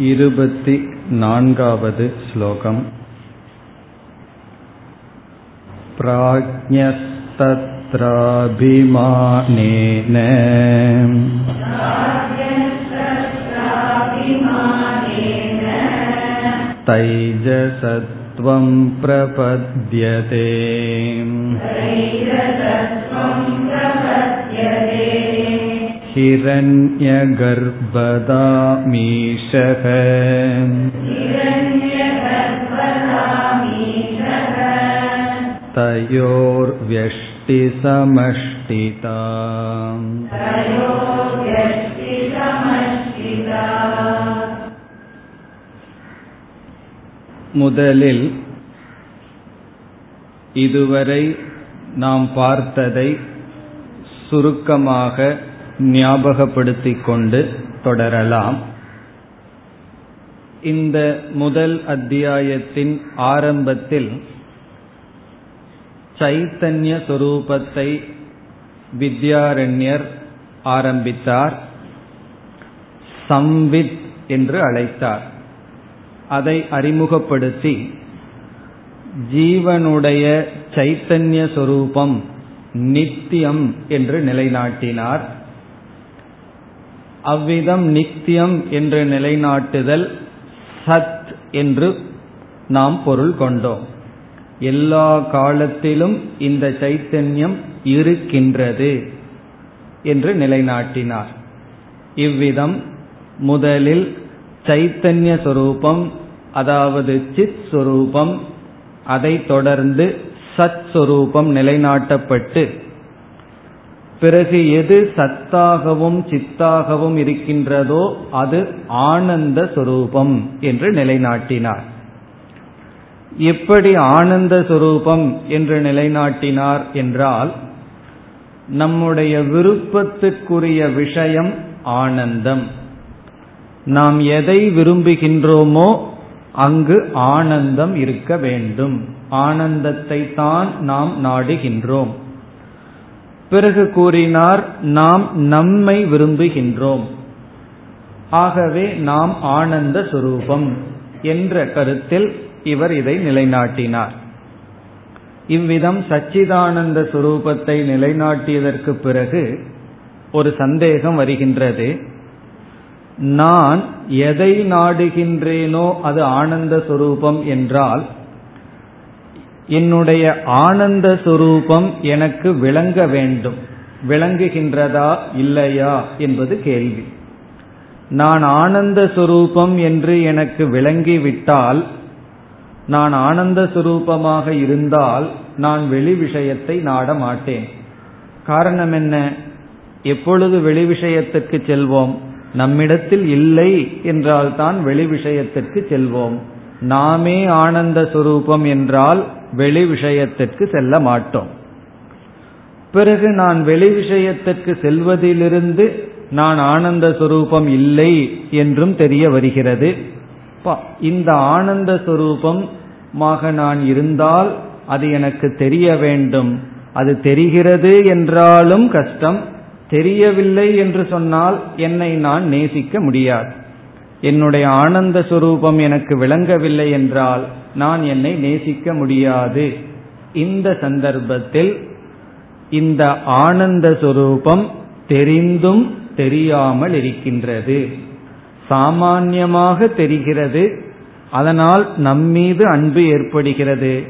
वद् श्लोकम् प्राज्ञस्तत्राभिमानेन तैजसत्वं प्रपद्यते हिरण्यगर्भदामीशः तयोर्व्यष्टिसमष्टिता முதலில் இதுவரை நாம் பார்த்ததை சுருக்கமாக ஞாபகப்படுத்திக் கொண்டு தொடரலாம். இந்த முதல் அத்தியாயத்தின் ஆரம்பத்தில் சைத்தன்ய சொரூபத்தை வித்யாரண்யர் ஆரம்பித்தார். சம்வித் என்று அழைத்தார். அதை அறிமுகப்படுத்தி ஜீவனுடைய சைத்தன்ய சொரூபம் நித்தியம் என்று நிலைநாட்டினார். அவ்விதம் நித்தியம் என்று நிலைநாட்டுதல் சத் என்று நாம் பொருள் கொண்டோம். எல்லா காலத்திலும் இந்த சைத்தன்யம் இருக்கின்றது என்று நிலைநாட்டினார். இவ்விதம் முதலில் சைத்தன்ய சொரூபம் அதாவது சித் சொரூபம் அதைத் தொடர்ந்து சத் சொரூபம் நிலைநாட்டப்பட்டு பிறகு எது சத்தாகவும் சித்தாகவும் இருக்கின்றதோ அது ஆனந்த சொரூபம் என்று நிலைநாட்டினார். எப்படி ஆனந்த சொரூபம் என்று நிலைநாட்டினார் என்றால் நம்முடைய விருப்பத்துக்குரிய விஷயம் ஆனந்தம். நாம் எதை விரும்புகின்றோமோ அங்கு ஆனந்தம் இருக்க வேண்டும். ஆனந்தத்தை தான் நாம் நாடுகின்றோம். பிறகு கூறினார் நாம் நம்மை விரும்புகின்றோம். ஆகவே நாம் ஆனந்த சுரூபம் என்ற கருத்தில் இவர் இதை நிலைநாட்டினார். இவ்விதம் சச்சிதானந்த சுரூபத்தை நிலைநாட்டியதற்கு பிறகு ஒரு சந்தேகம் வருகின்றது. நான் எதை நாடுகின்றேனோ அது ஆனந்த சுரூபம் என்றால் என்னுடைய ஆனந்த சுரூபம் எனக்கு விளங்க வேண்டும். விளங்குகின்றதா இல்லையா என்பது கேள்வி. நான் ஆனந்த சுரூபம் என்று எனக்கு விளங்கிவிட்டால் நான் ஆனந்த சுரூபமாக இருந்தால் நான் வெளி விஷயத்தை நாட மாட்டேன். காரணம் என்ன? எப்பொழுது வெளி விஷயத்திற்கு செல்வோம்? நம்மிடத்தில் இல்லை என்றால் தான் வெளி விஷயத்திற்கு செல்வோம். நாமே ஆனந்த சுரூபம் என்றால் வெளி விஷயத்திற்கு செல்ல மாட்டோம். பிறகு நான் வெளி விஷயத்திற்கு செல்வதிலிருந்து நான் ஆனந்த சுரூபம் இல்லை என்றும் தெரிய வருகிறது. இந்த ஆனந்த சுரூபமாக நான் இருந்தால் அது எனக்கு தெரிய வேண்டும். அது தெரிகிறது என்றாலும் கஷ்டம் தெரியவில்லை என்று சொன்னால் என்னை நான் நேசிக்க முடியாது. என்னுடைய ஆனந்த சுரூபம் எனக்கு விளங்கவில்லை என்றால் நான் என்னை நேசிக்க முடியாது. இந்த சந்தர்ப்பத்தில் இந்த ஆனந்த சுரூபம் தெரிந்தும் தெரியாமல் இருக்கின்றது. சாமான்யமாக தெரிகிறது. அதனால் நம்மீது அன்பு ஏற்படுகிறது.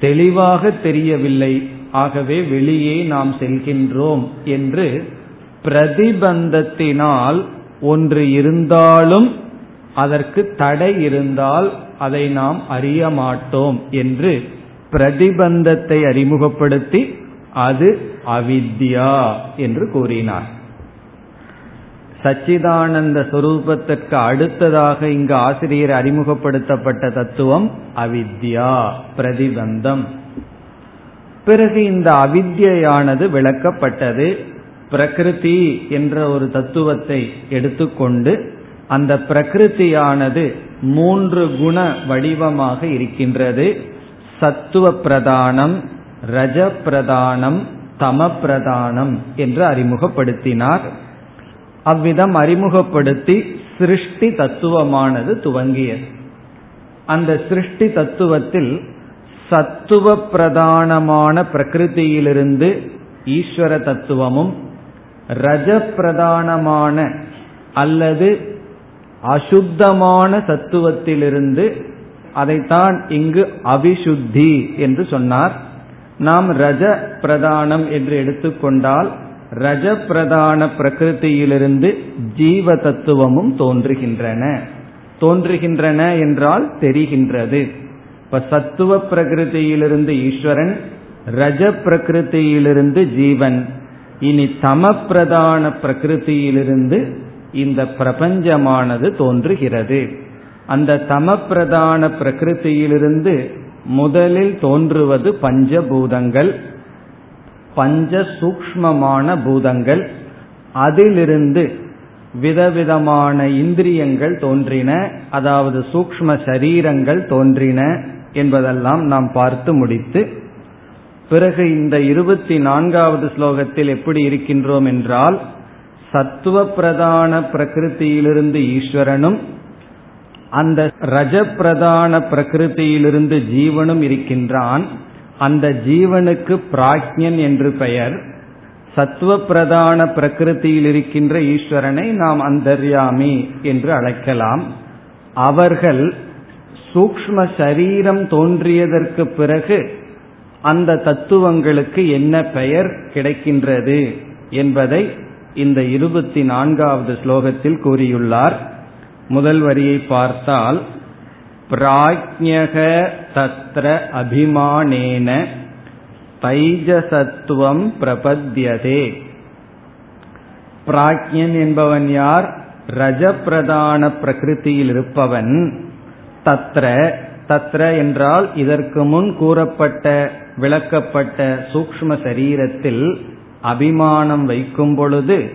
தெளிவாக தெரியவில்லை. ஆகவே வெளியே நாம் செல்கின்றோம் என்று பிரதிபந்தத்தினால் ஒன்று இருந்தாலும் அதற்கு தடை இருந்தால் அதை நாம் அறிய மாட்டோம் என்று பிரதிபந்தத்தை அறிமுகப்படுத்தி அது அவித்யா என்று கூறினார். சச்சிதானந்த சுரூபத்திற்கு அடுத்ததாக இங்கு ஆசிரியர் அறிமுகப்படுத்தப்பட்ட தத்துவம் அவித்யா பிரதிபந்தம். பிறகு இந்த அவித்யானது விளக்கப்பட்டது பிரகிருதி என்ற ஒரு தத்துவத்தை எடுத்துக்கொண்டு அந்த பிரகிருதியானது மூன்று குண வடிவமாக இருக்கின்றது. சத்துவ பிரதானம் ரஜ பிரதானம் தம பிரதானம் என்று அறிமுகப்படுத்தினார். அவ்விதம் அறிமுகப்படுத்தி சிருஷ்டி தத்துவமானது துவங்கியது. அந்த சிருஷ்டி தத்துவத்தில் சத்துவ பிரதானமான பிரகிருதியிலிருந்து ஈஸ்வர தத்துவமும் ரஜ பிரதானமான அல்லது அசுத்தமான சத்துவத்திலிருந்து அதைத்தான் இங்கு அவிசுத்தி என்று சொன்னார். நாம் ரஜ பிரதானம் என்று எடுத்துக்கொண்டால் ரஜ பிரதான பிரகிருதியிலிருந்து ஜீவ தத்துவமும் தோன்றுகின்றன. தோன்றுகின்றன என்றால் தெரிகின்றது. இப்ப சத்துவ பிரகிருதியிலிருந்து ஈஸ்வரன் ரஜ பிரகிருதியிலிருந்து ஜீவன் இனி தம பிரதான பிரகிருதியிலிருந்து இந்த பிரபஞ்சமானது தோன்றுகிறது. அந்த தமப்பிரதான பிரகிருத்தியிலிருந்து பிரகிருதியிலிருந்து முதலில் தோன்றுவது பஞ்சபூதங்கள் பஞ்ச சூக்மமான பூதங்கள். அதிலிருந்து விதவிதமான இந்திரியங்கள் தோன்றின அதாவது சூக்ம சரீரங்கள் தோன்றின என்பதெல்லாம் நாம் பார்த்து முடித்து பிறகு இந்த இருபத்தி நான்காவது ஸ்லோகத்தில் எப்படி இருக்கின்றோம் என்றால் சத்துவ பிரதான பிரகிருத்தியிலிருந்து ஈஸ்வரனும் அந்த ரஜ பிரதான பிரகிருத்தியிலிருந்து ஜீவனும் இருக்கின்றான். அந்த ஜீவனுக்கு பிராக்ஞன் என்று பெயர். சத்துவ பிரதான பிரகிருத்தியில் இருக்கின்ற ஈஸ்வரனை நாம் அந்தர்யாமி என்று அழைக்கலாம். அவர்கள் சூக்ம சரீரம் தோன்றியதற்கு பிறகு அந்த தத்துவங்களுக்கு என்ன பெயர் கிடைக்கின்றது என்பதை இந்த இருபத்தி நான்காவது ஸ்லோகத்தில் கூறியுள்ளார். முதல் வரியை பார்த்தால் பிராஜ்யக தத்ர அபிமானேன தைஜசத்துவம் பிரபத்யதே. பிராஜ்யன் என்பவன் யார்? ரஜப்பிரதான பிரகிருதியில் இருப்பவன். தத்ர தத்ர என்றால் இதற்கு முன் கூறப்பட்ட விளக்கப்பட்ட சூக்ம சரீரத்தில் அபிமானம் வைக்கும் பொழுது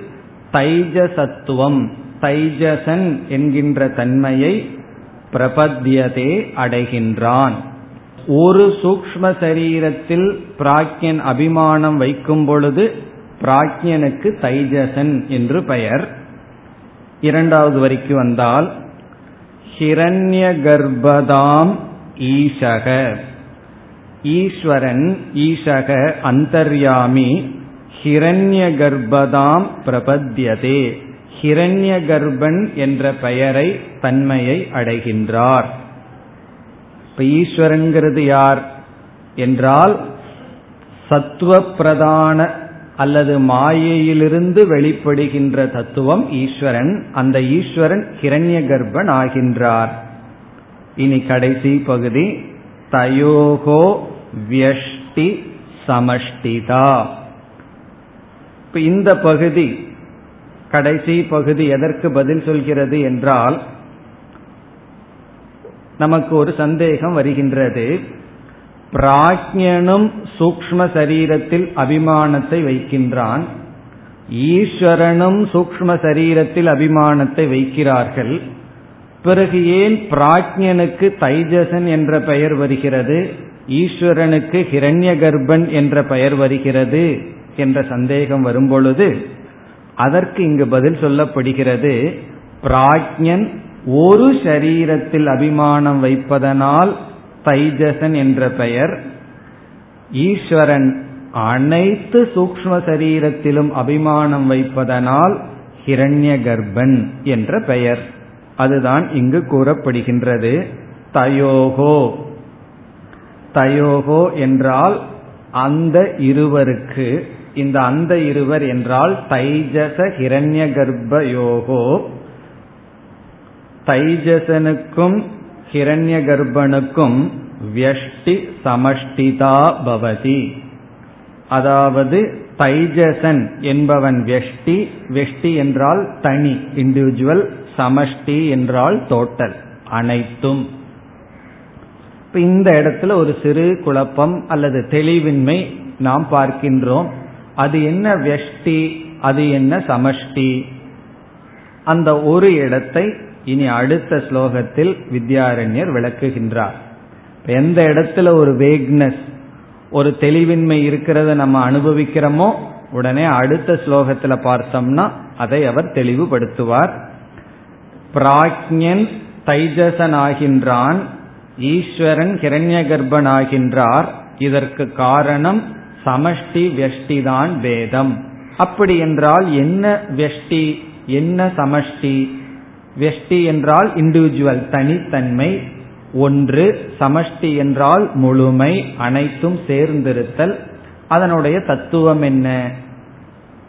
தைஜசத்துவம் தைஜசன் என்கின்ற தன்மையை பிரபத்தியதே அடைகின்றான். ஒரு சூக்ம சரீரத்தில் பிராக்யன் அபிமானம் வைக்கும் பொழுது பிராக்யனுக்கு தைஜசன் என்று பெயர். இரண்டாவது வரைக்கு வந்தால் ஹிரண்ய கர்ப்பதாம் ஈஷக. ஈஸ்வரன் ஈஷக அந்தர்யாமி ஹிரண்ய கர்ப்பதாம் பிரபத்தியதே. ஹிரண்ய கர்ப்பன் என்ற பெயரை தன்மையை அடைகின்றார். இப்ப ஈஸ்வரங்கிறது யார்? என்றால் சத்துவ பிரதான அல்லது மாயையிலிருந்து வெளிப்படுகின்ற தத்துவம் ஈஸ்வரன். அந்த ஈஸ்வரன் கிரண்ய கர்ப்பன் ஆகின்றார். இனி கடைசி பகுதி தயோகோ வியஷ்டி சமஷ்டிதா. இப்ப இந்த பகுதி கடைசி பகுதி எதற்கு பதில் சொல்கிறது என்றால் நமக்கு ஒரு சந்தேகம் வருகின்றது. பிராஜ்யனும் சூக்ம சரீரத்தில் அபிமானத்தை வைக்கின்றான். ஈஸ்வரனும் சூக்ம சரீரத்தில் அபிமானத்தை வைக்கிறார்கள். பிறகு ஏன் பிராஜ்யனுக்கு தைஜசன் என்ற பெயர் வருகிறது? ஈஸ்வரனுக்கு ஹிரண்ய கர்ப்பன் என்ற பெயர் வருகிறது. என்ற சந்தேகம் வரும்பொழுது அதற்கு இங்கு பதில் சொல்லப்படுகிறது பிராஜ்யன் ஒரு சரீரத்தில் அபிமானம் வைப்பதனால் தைஜசன் என்ற பெயர் ஈஸ்வரன் அனைத்து சூக்ம சரீரத்திலும் அபிமானம் வைப்பதனால் ஹிரண்ய கர்ப்பன் என்ற பெயர். அதுதான் இங்கு கூறப்படுகின்றது. தயோகோ. தயோகோ என்றால் அந்த இருவருக்கு இந்த அந்த இருவர் என்றால் தைஜச ஹிரண்ய கர்ப்ப யோகோ தைஜசனுக்கும் ஹிரண்ய கர்ப்பனுக்கும் வியஷ்டி சமஷ்டிதா பவதி. அதாவது தைஜசன் என்பவன் வெஷ்டி வெஷ்டி என்றால் தனி இண்டிவிஜுவல் சமஷ்டி என்றால் டோட்டல் அனைத்தும். இந்த இடத்துல ஒரு சிறு குழப்பம் அல்லது தெளிவின்மை நாம் பார்க்கின்றோம். அது என்ன வெஷ்டி அது என்ன சமஷ்டி? அந்த ஒரு இடத்தை இனி அடுத்த ஸ்லோகத்தில் வித்யாரண்யர் விளக்குகின்றார். எந்த இடத்துல ஒரு வேக்னஸ் ஒரு தெளிவின்மை இருக்கிறத நம்ம அனுபவிக்கிறோமோ உடனே அடுத்த ஸ்லோகத்தில் பார்த்தோம்னா அதை அவர் தெளிவுபடுத்துவார். பிராக்ஞன் தைஜசனாகின்றான் ஈஸ்வரன் கிரண்ய கர்ப்பனாகின்றார் இதற்கு காரணம் சமஷ்டி வியஷ்டிதான் வேதம் அப்படி என்றால் என்ன வியஷ்டி என்ன சமஷ்டி வியஷ்டி என்றால் இண்டிவிஜுவல் தனித்தன்மை ஒன்று சமஷ்டி என்றால் முழுமை அனைத்தும் சேர்ந்திருத்தல் அதனுடைய தத்துவம் என்ன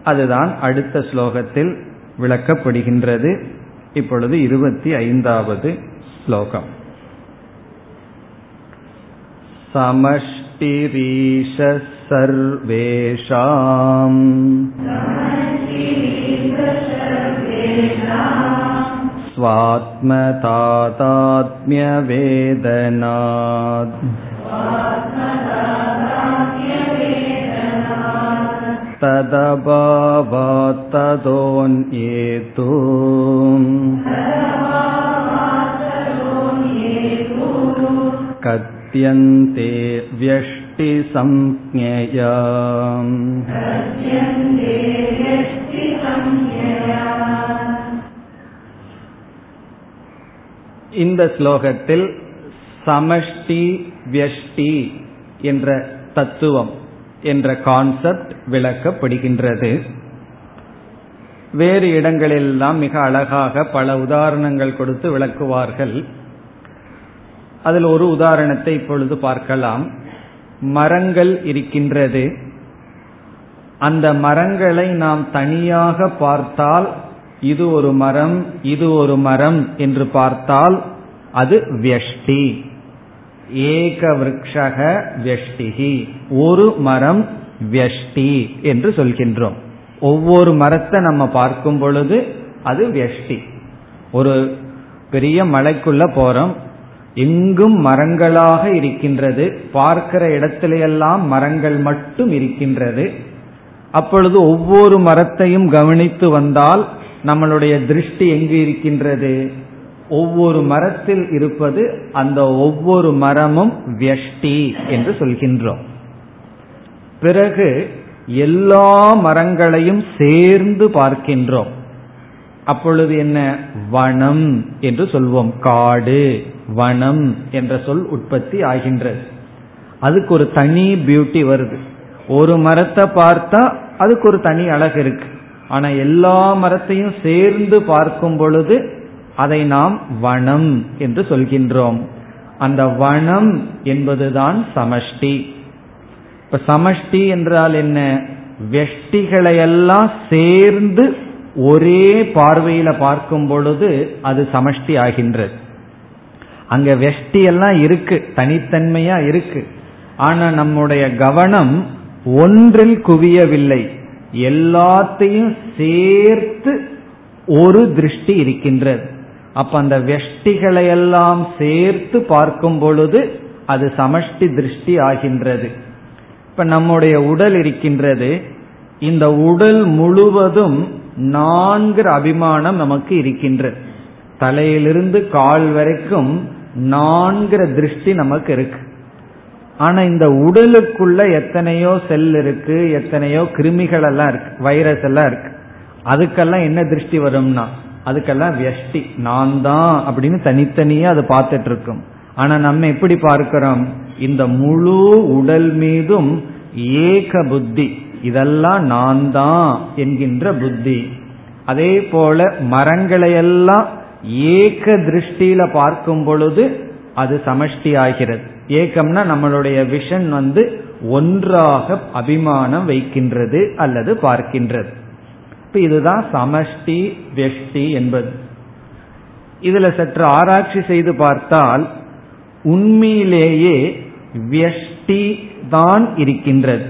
அதுதான் அடுத்த ஸ்லோகத்தில் விளக்கப்படுகின்றது இப்பொழுது இருபத்தி ஐந்தாவது ஸ்லோகம் समष्टिरीश सर्वेषाम् स्वात्मतातात्म्यवेदनात् तदभावात्तदोन्येतु कथ्यन्ते व्यष्टिसंज्ञया இந்த ஸ்லோகத்தில் சமஷ்டி வியஷ்டி என்ற தத்துவம் என்ற கான்செப்ட் விளக்கப்படுகின்றது வேறு இடங்களெல்லாம் மிக அழகாக பல உதாரணங்கள் கொடுத்து விளக்குவார்கள் அதில் ஒரு உதாரணத்தை இப்பொழுது பார்க்கலாம் மரங்கள் இருக்கின்றது. அந்த மரங்களை நாம் தனியாக பார்த்தால் இது ஒரு மரம் இது ஒரு மரம் என்று பார்த்தால் அது வியஷ்டி. ஏக விரக்ஷக வியஷ்டிகி. ஒரு மரம் வியஷ்டி என்று சொல்கின்றோம். ஒவ்வொரு மரத்தை நம்ம பார்க்கும் பொழுது அது வியஷ்டி. ஒரு பெரிய மலைக்குள்ள போறோம். எங்கும் மரங்களாக இருக்கின்றது. பார்க்கிற இடத்திലെல்லாம் மரங்கள் மட்டும் இருக்கின்றது. அப்பொழுது ஒவ்வொரு மரத்தையும் கவனித்து வந்தால் நம்மளுடைய திருஷ்டி எங்கு இருக்கின்றது? ஒவ்வொரு மரத்தில் இருப்பது அந்த ஒவ்வொரு மரமும் வியஷ்டி என்று சொல்கின்றோம். பிறகு எல்லா மரங்களையும் சேர்ந்து பார்க்கின்றோம். அப்பொழுது என்ன? வனம் என்று சொல்வோம். காடு. வனம் என்ற சொல் உற்பத்தி ஆகின்றது. அதுக்கு ஒரு தனி பியூட்டி வருது. ஒரு மரத்தை பார்த்தா அதுக்கு ஒரு தனி அழகு இருக்கு. ஆனா எல்லா மரத்தையும் சேர்ந்து பார்க்கும் பொழுது அதை நாம் வனம் என்று சொல்கின்றோம். அந்த வனம் என்பதுதான் சமஷ்டி. இப்ப சமஷ்டி என்றால் என்ன? வெஷ்டிகளையெல்லாம் சேர்ந்து ஒரே பார்வையில பார்க்கும் பொழுது அது சமஷ்டி ஆகின்றது. அங்க வெஷ்டி எல்லாம் இருக்கு தனித்தன்மையா இருக்கு. ஆனா நம்முடைய கவனம் ஒன்றில் குவியவில்லை. எல்லாத்தையும் சேர்த்து ஒரு திருஷ்டி இருக்கின்றது. அப்ப அந்த வெஷ்டிகளை எல்லாம் சேர்த்து பார்க்கும் பொழுது அது சமஷ்டி திருஷ்டி ஆகின்றது. இப்ப நம்முடைய உடல் இருக்கின்றது. இந்த உடல் முழுவதும் நான்கிற அபிமானம் நமக்கு இருக்கின்றது. தலையிலிருந்து கால் வரைக்கும் நான்கிற திருஷ்டி நமக்கு இருக்கு. ஆனா இந்த உடலுக்குள்ள எத்தனையோ செல் இருக்கு எத்தனையோ கிருமிகள் எல்லாம் இருக்கு வைரஸ் எல்லாம் இருக்கு. அதுக்கெல்லாம் என்ன திருஷ்டி வரும்னா அதுக்கெல்லாம் வியஷ்டி. நான் தான் அப்படின்னு தனித்தனியா அது பார்த்துட்டு இருக்கும். ஆனா நம்ம எப்படி பார்க்கிறோம்? இந்த முழு உடல் மீதும் ஏக புத்தி. இதெல்லாம் நான் தான் என்கின்ற புத்தி. அதே போல மரங்களையெல்லாம் ஏக திருஷ்டியில பார்க்கும் பொழுது அது சமஷ்டி ஆகிறது ஏக்கம்னா நம்மளுடைய விஷன் வந்து ஒன்றாக அபிமானம் வைக்கின்றது அல்லது பார்க்கின்றது. இப்ப இதுதான் சமஷ்டி வெஷ்டி என்பது. இதுல சற்று ஆராய்ச்சி செய்து பார்த்தால் உண்மையிலேயே வியஷ்டி தான் இருக்கின்றது.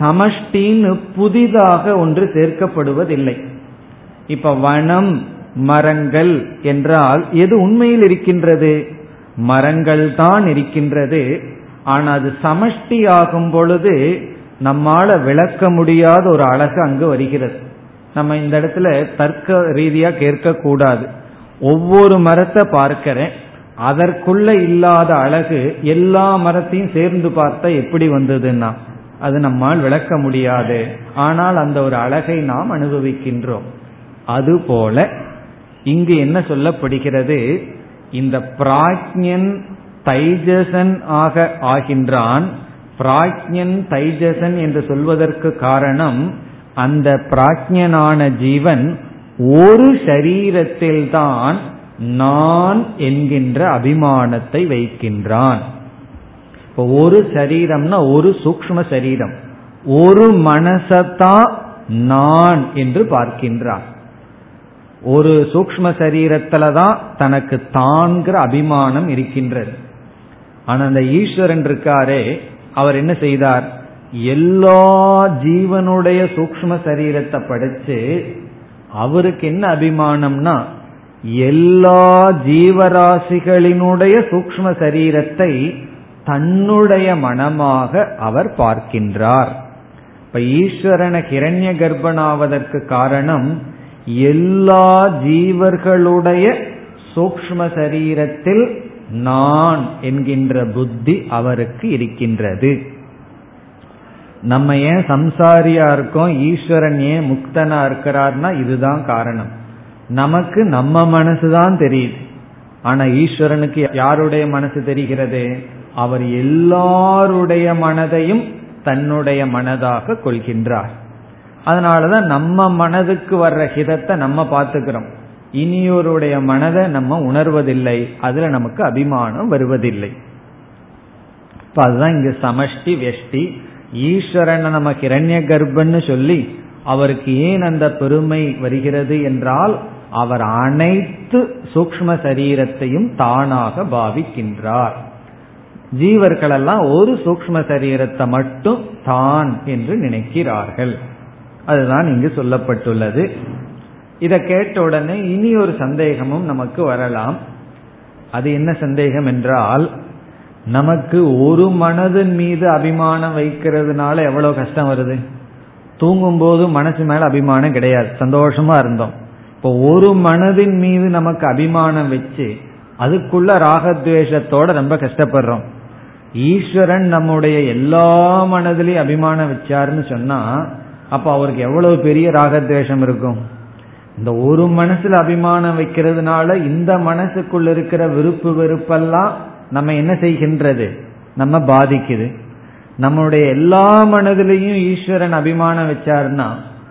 சமஷ்டின்னு புதிதாக ஒன்று சேர்க்கப்படுவதில்லை. இப்ப வனம் மரங்கள் என்றால் எது உண்மையில் இருக்கின்றது? மரங்கள் தான் இருக்கின்றது. ஆனால் அது சமஷ்டி ஆகும் பொழுது நம்மால விளக்க முடியாத ஒரு அழகு அங்கு வருகிறது. நம்ம இந்த இடத்துல தர்க்க ரீதியா கேட்க கூடாது. ஒவ்வொரு மரத்தை பார்க்கிறேன். அதற்குள்ள இல்லாத அழகு எல்லா மரத்தையும் சேர்ந்து பார்த்தா எப்படி வந்ததுன்னா அது நம்மால் விளக்க முடியாது. ஆனால் அந்த ஒரு அழகை நாம் அனுபவிக்கின்றோம். அதுபோல இங்கு என்ன சொல்லப்படுகிறது? இந்த பிராக்ஞன் தைஜசன் ஆக ஆகின்றான். பிராக்ஞன் தைஜசன் என்று சொல்வதற்கு காரணம் அந்த பிராக்ஞனான ஜீவன் ஒரு சரீரத்தில்தான் நான் என்கின்ற அபிமானத்தை வைக்கின்றான். இப்போ ஒரு சரீரம்னா ஒரு சூக்ம சரீரம். ஒரு மனசத்தான் நான் என்று பார்க்கின்றான். ஒரு சூக்ம சரீரத்துல தான் தனக்கு தான்கிற அபிமானம் இருக்கின்றது. ஆனா அந்த ஈஸ்வரன் இருக்காரே அவர் என்ன செய்தார்? எல்லா ஜீவனுடைய சூக்ம சரீரத்தை படிச்சு அவருக்கு என்ன அபிமானம்னா எல்லா ஜீவராசிகளினுடைய சூக்ம சரீரத்தை தன்னுடைய மனமாக அவர் பார்க்கின்றார். இப்ப ஈஸ்வரனை கிரண்ய கர்ப்பனாவதற்கு காரணம் எல்லா ஜீவர்களுடைய சூக்ம சரீரத்தில் நான் என்கின்ற புத்தி அவருக்கு இருக்கின்றது. நம்ம ஏன் சம்சாரியா இருக்கோம் ஈஸ்வரன் ஏன் முக்தனா இருக்கிறார்னா இதுதான் காரணம். நமக்கு நம்ம மனசுதான் தெரியுது. ஆனா ஈஸ்வரனுக்கு யாருடைய மனசு தெரிகிறது? அவர் எல்லாருடைய மனதையும் தன்னுடைய மனதாக கொள்கின்றார். அதனாலதான் நம்ம மனதுக்கு வர்ற ஹிதத்தை நம்ம பார்த்துக்கிறோம். இனியோருடைய மனதை நம்ம உணர்வதில்லை. அதுல நமக்கு அபிமானம் வருவதில்லை. இப்ப அதுதான் இங்க சமஷ்டி வெஷ்டி. ஈஸ்வரனை நம்ம கிரண்ய கர்ப்பன்னு சொல்லி அவருக்கு ஏன் அந்த பெருமை வருகிறது என்றால் அவர் அனைத்து சூக்ம சரீரத்தையும் தானாக பாவிக்கின்றார். ஜீவர்களெல்லாம் ஒரு சூக்ம சரீரத்தை மட்டும் தான் என்று நினைக்கிறார்கள். அதுதான் இங்கு சொல்லப்பட்டுள்ளது. இதை கேட்ட உடனே இனி ஒரு சந்தேகமும் நமக்கு வரலாம். அது என்ன சந்தேகம் என்றால் நமக்கு ஒரு மனதின் மீது அபிமானம் வைக்கிறதுனால எவ்வளவு கஷ்டம் வருது? தூங்கும் போது மனசு மேல அபிமானம் கிடையாது. சந்தோஷமா இருந்தோம். இப்போ ஒரு மனதின் மீது நமக்கு அபிமானம் வச்சு அதுக்குள்ள ராகத்வேஷத்தோட ரொம்ப கஷ்டப்படுறோம். ஈஸ்வரன் நம்முடைய எல்லா மனதிலையும் அபிமானம் வச்சாருன்னு சொன்னா அப்ப அவருக்கு எவ்வளவு பெரிய ராகத்வேஷம் இருக்கும்? இந்த ஒரு மனசுல அபிமானம் வைக்கிறதுனால இந்த மனசுக்குள்ள இருக்கிற விருப்பு வெறுப்பெல்லாம் நம்ம என்ன செய்கின்றது? நம்ம பாதிக்குது. நம்மளுடைய எல்லா மனதிலையும் ஈஸ்வரன் அபிமானம் வச்சாருன்னா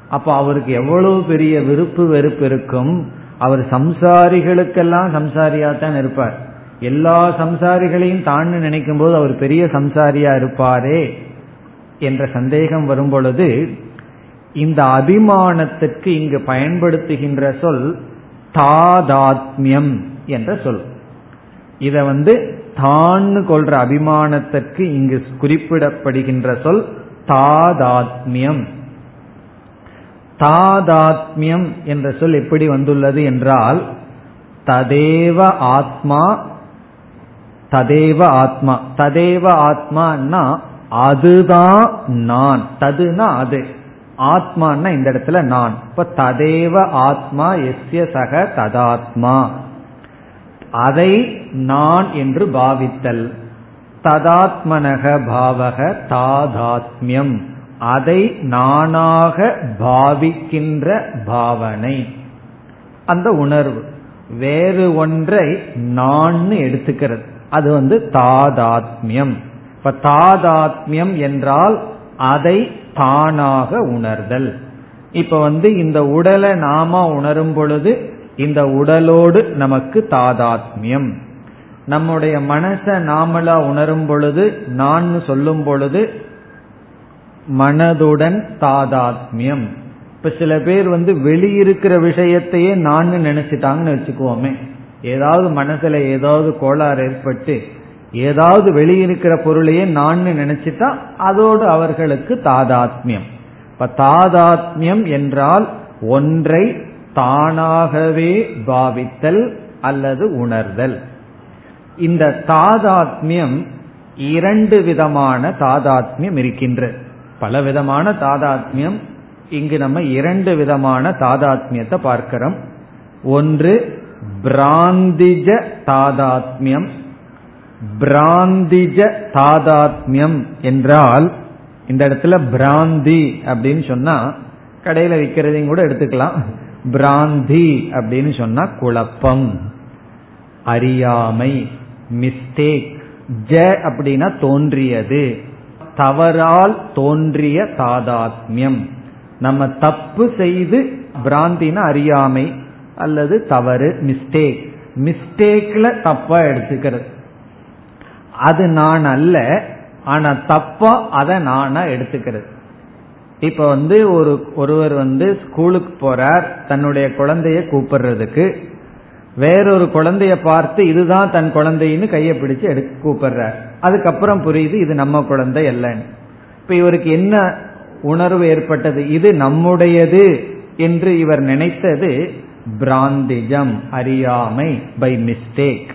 அப்ப அவருக்கு எவ்வளவு பெரிய விருப்பு வெறுப்பு இருக்கும்? அவர் சம்சாரிகளுக்கெல்லாம் சம்சாரியா தான் இருப்பார். எல்லா சம்சாரிகளையும் தான் நினைக்கும் போது அவர் பெரிய சம்சாரியா இருப்பாரே என்ற சந்தேகம் வரும் பொழுது இந்த அபிமானத்துக்கு இங்கு பயன்படுத்துகின்ற சொல் தாதாத்மியம் என்ற சொல். இத வந்து தான் கொள்ற அபிமானத்திற்கு இங்கு குறிப்பிடப்படுகின்ற சொல் தாதாத்மியம். தாதாத்மியம் என்ற சொல் எப்படி வந்துள்ளது என்றால் ததேவ ஆத்மா ததேவ ஆத்மா. ததேவ ஆத்மான்னா அதுதான் நான். ததுனா அது. ஆத்மான்னா இந்த இடத்துல நான். இப்ப ததேவ ஆத்மா எஸ்ய சக ததாத்மா. அதை நான் என்று பாவித்தல். ததாத்மனக பாவக தாதாத்மியம். அதை நானாக பாவிக்கின்ற பாவனை. அந்த உணர்வு. வேறு ஒன்றை நான் எடுத்துக்கிறது. அது வந்து தாதாத்மியம். இப்ப தாதாத்மியம் என்றால் அதை தானாக உணர்தல். இப்ப வந்து இந்த உடலை நாம உணரும் பொழுது இந்த உடலோடு நமக்கு தாதாத்மியம். நம்முடைய மனசை நாமளா உணரும் பொழுது நான் சொல்லும் பொழுது மனதுடன் தாதாத்மியம். இப்ப சில பேர் வந்து வெளியிருக்கிற விஷயத்தையே நான் நினைச்சிட்டாங்கன்னு வச்சுக்குவோமே. ஏதாவது மனசுல ஏதாவது கோளாறு ஏற்பட்டு ஏதாவது வெளியிருக்கிற பொருளையே நான் நினைச்சிட்டா அதோடு அவர்களுக்கு தாதாத்மியம். இப்ப தாதாத்மியம் என்றால் ஒன்றை தானாகவே பாவித்தல் அல்லது உணர்தல். இந்த தாதாத்மியம் இரண்டு விதமான தாதாத்மியம் இருக்கின்றது பல விதமான தாதாத்மியம் இங்கு நம்ம இரண்டு விதமான தாதாத்மியத்தை பார்க்கிறோம். ஒன்று பிராந்திஜ தாதாத்மியம் பிராந்திஜ தாதாத்மியம் என்றால் இந்த இடத்துல பிராந்தி அப்படின்னு சொன்னா கடையில விற்கிறதையும் கூட எடுத்துக்கலாம். பிராந்தி அப்படின்னு சொன்னா குழப்பம் அறியாமை மிஸ்டேக் ஜ அப்படின்னா தோன்றியது. தவறால் தோன்றிய தாதாத்மியம். நம்ம தப்பு செய்து பிராந்தினா அறியாமை அல்லது தவறு மிஸ்டேக் மிஸ்டேக்ல தப்பா எடுத்துக்கிறது. அது நான் அல்ல ஆனா தப்பா அதை நானா எடுத்துக்கிறது. இப்ப வந்து ஒரு ஒருவர் வந்து ஸ்கூலுக்கு போறார் தன்னுடைய குழந்தைய கூப்பிடுறதுக்கு. வேறொரு குழந்தைய பார்த்து இதுதான் தன் குழந்தைன்னு கையை பிடிச்சு எடு கூப்பிடுறார். அதுக்கப்புறம் புரியுது இது நம்ம குழந்தை அல்லன்னு. இப்ப இவருக்கு என்ன உணர்வு ஏற்பட்டது? இது நம்முடையது என்று இவர் நினைத்தது பிராந்திஜம் அறியாமை பை மிஸ்டேக்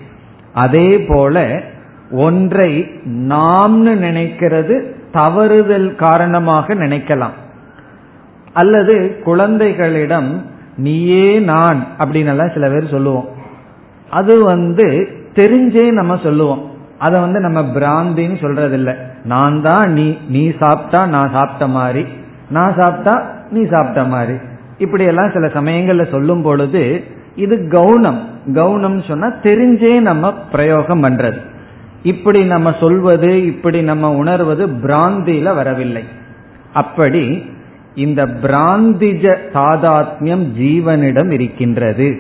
அதே போல ஒன்றை நாம்னு நினைக்கிறது தவறுதல் காரணமாக நினைக்கலாம். அல்லது குழந்தைகளிடம் நீயே நான் அப்படின்னு சில பேர் சொல்லுவோம். அது வந்து தெரிஞ்சே நம்ம சொல்லுவோம். அதை வந்து நம்ம பிராந்தின்னு சொல்றதில்ல. நான் தான் நீ நீ சாப்பிட்டா நான் சாப்பிட்ட மாதிரி நான் சாப்பிட்டா நீ சாப்பிட்ட மாதிரி இப்படியெல்லாம் சில சமயங்கள்ல சொல்லும் பொழுது இது கவுனம் கவுனம் சொன்னா தெரிஞ்சே நம்ம பிரயோகம் பண்றது. இப்படி நம்ம சொல்வது இப்படி நம்ம உணர்வது பிராந்தியில வரவில்லை. அப்படி இந்த பிராந்திஜ தாதாத்மியம் ஜீவனிடம் இருக்கின்றது.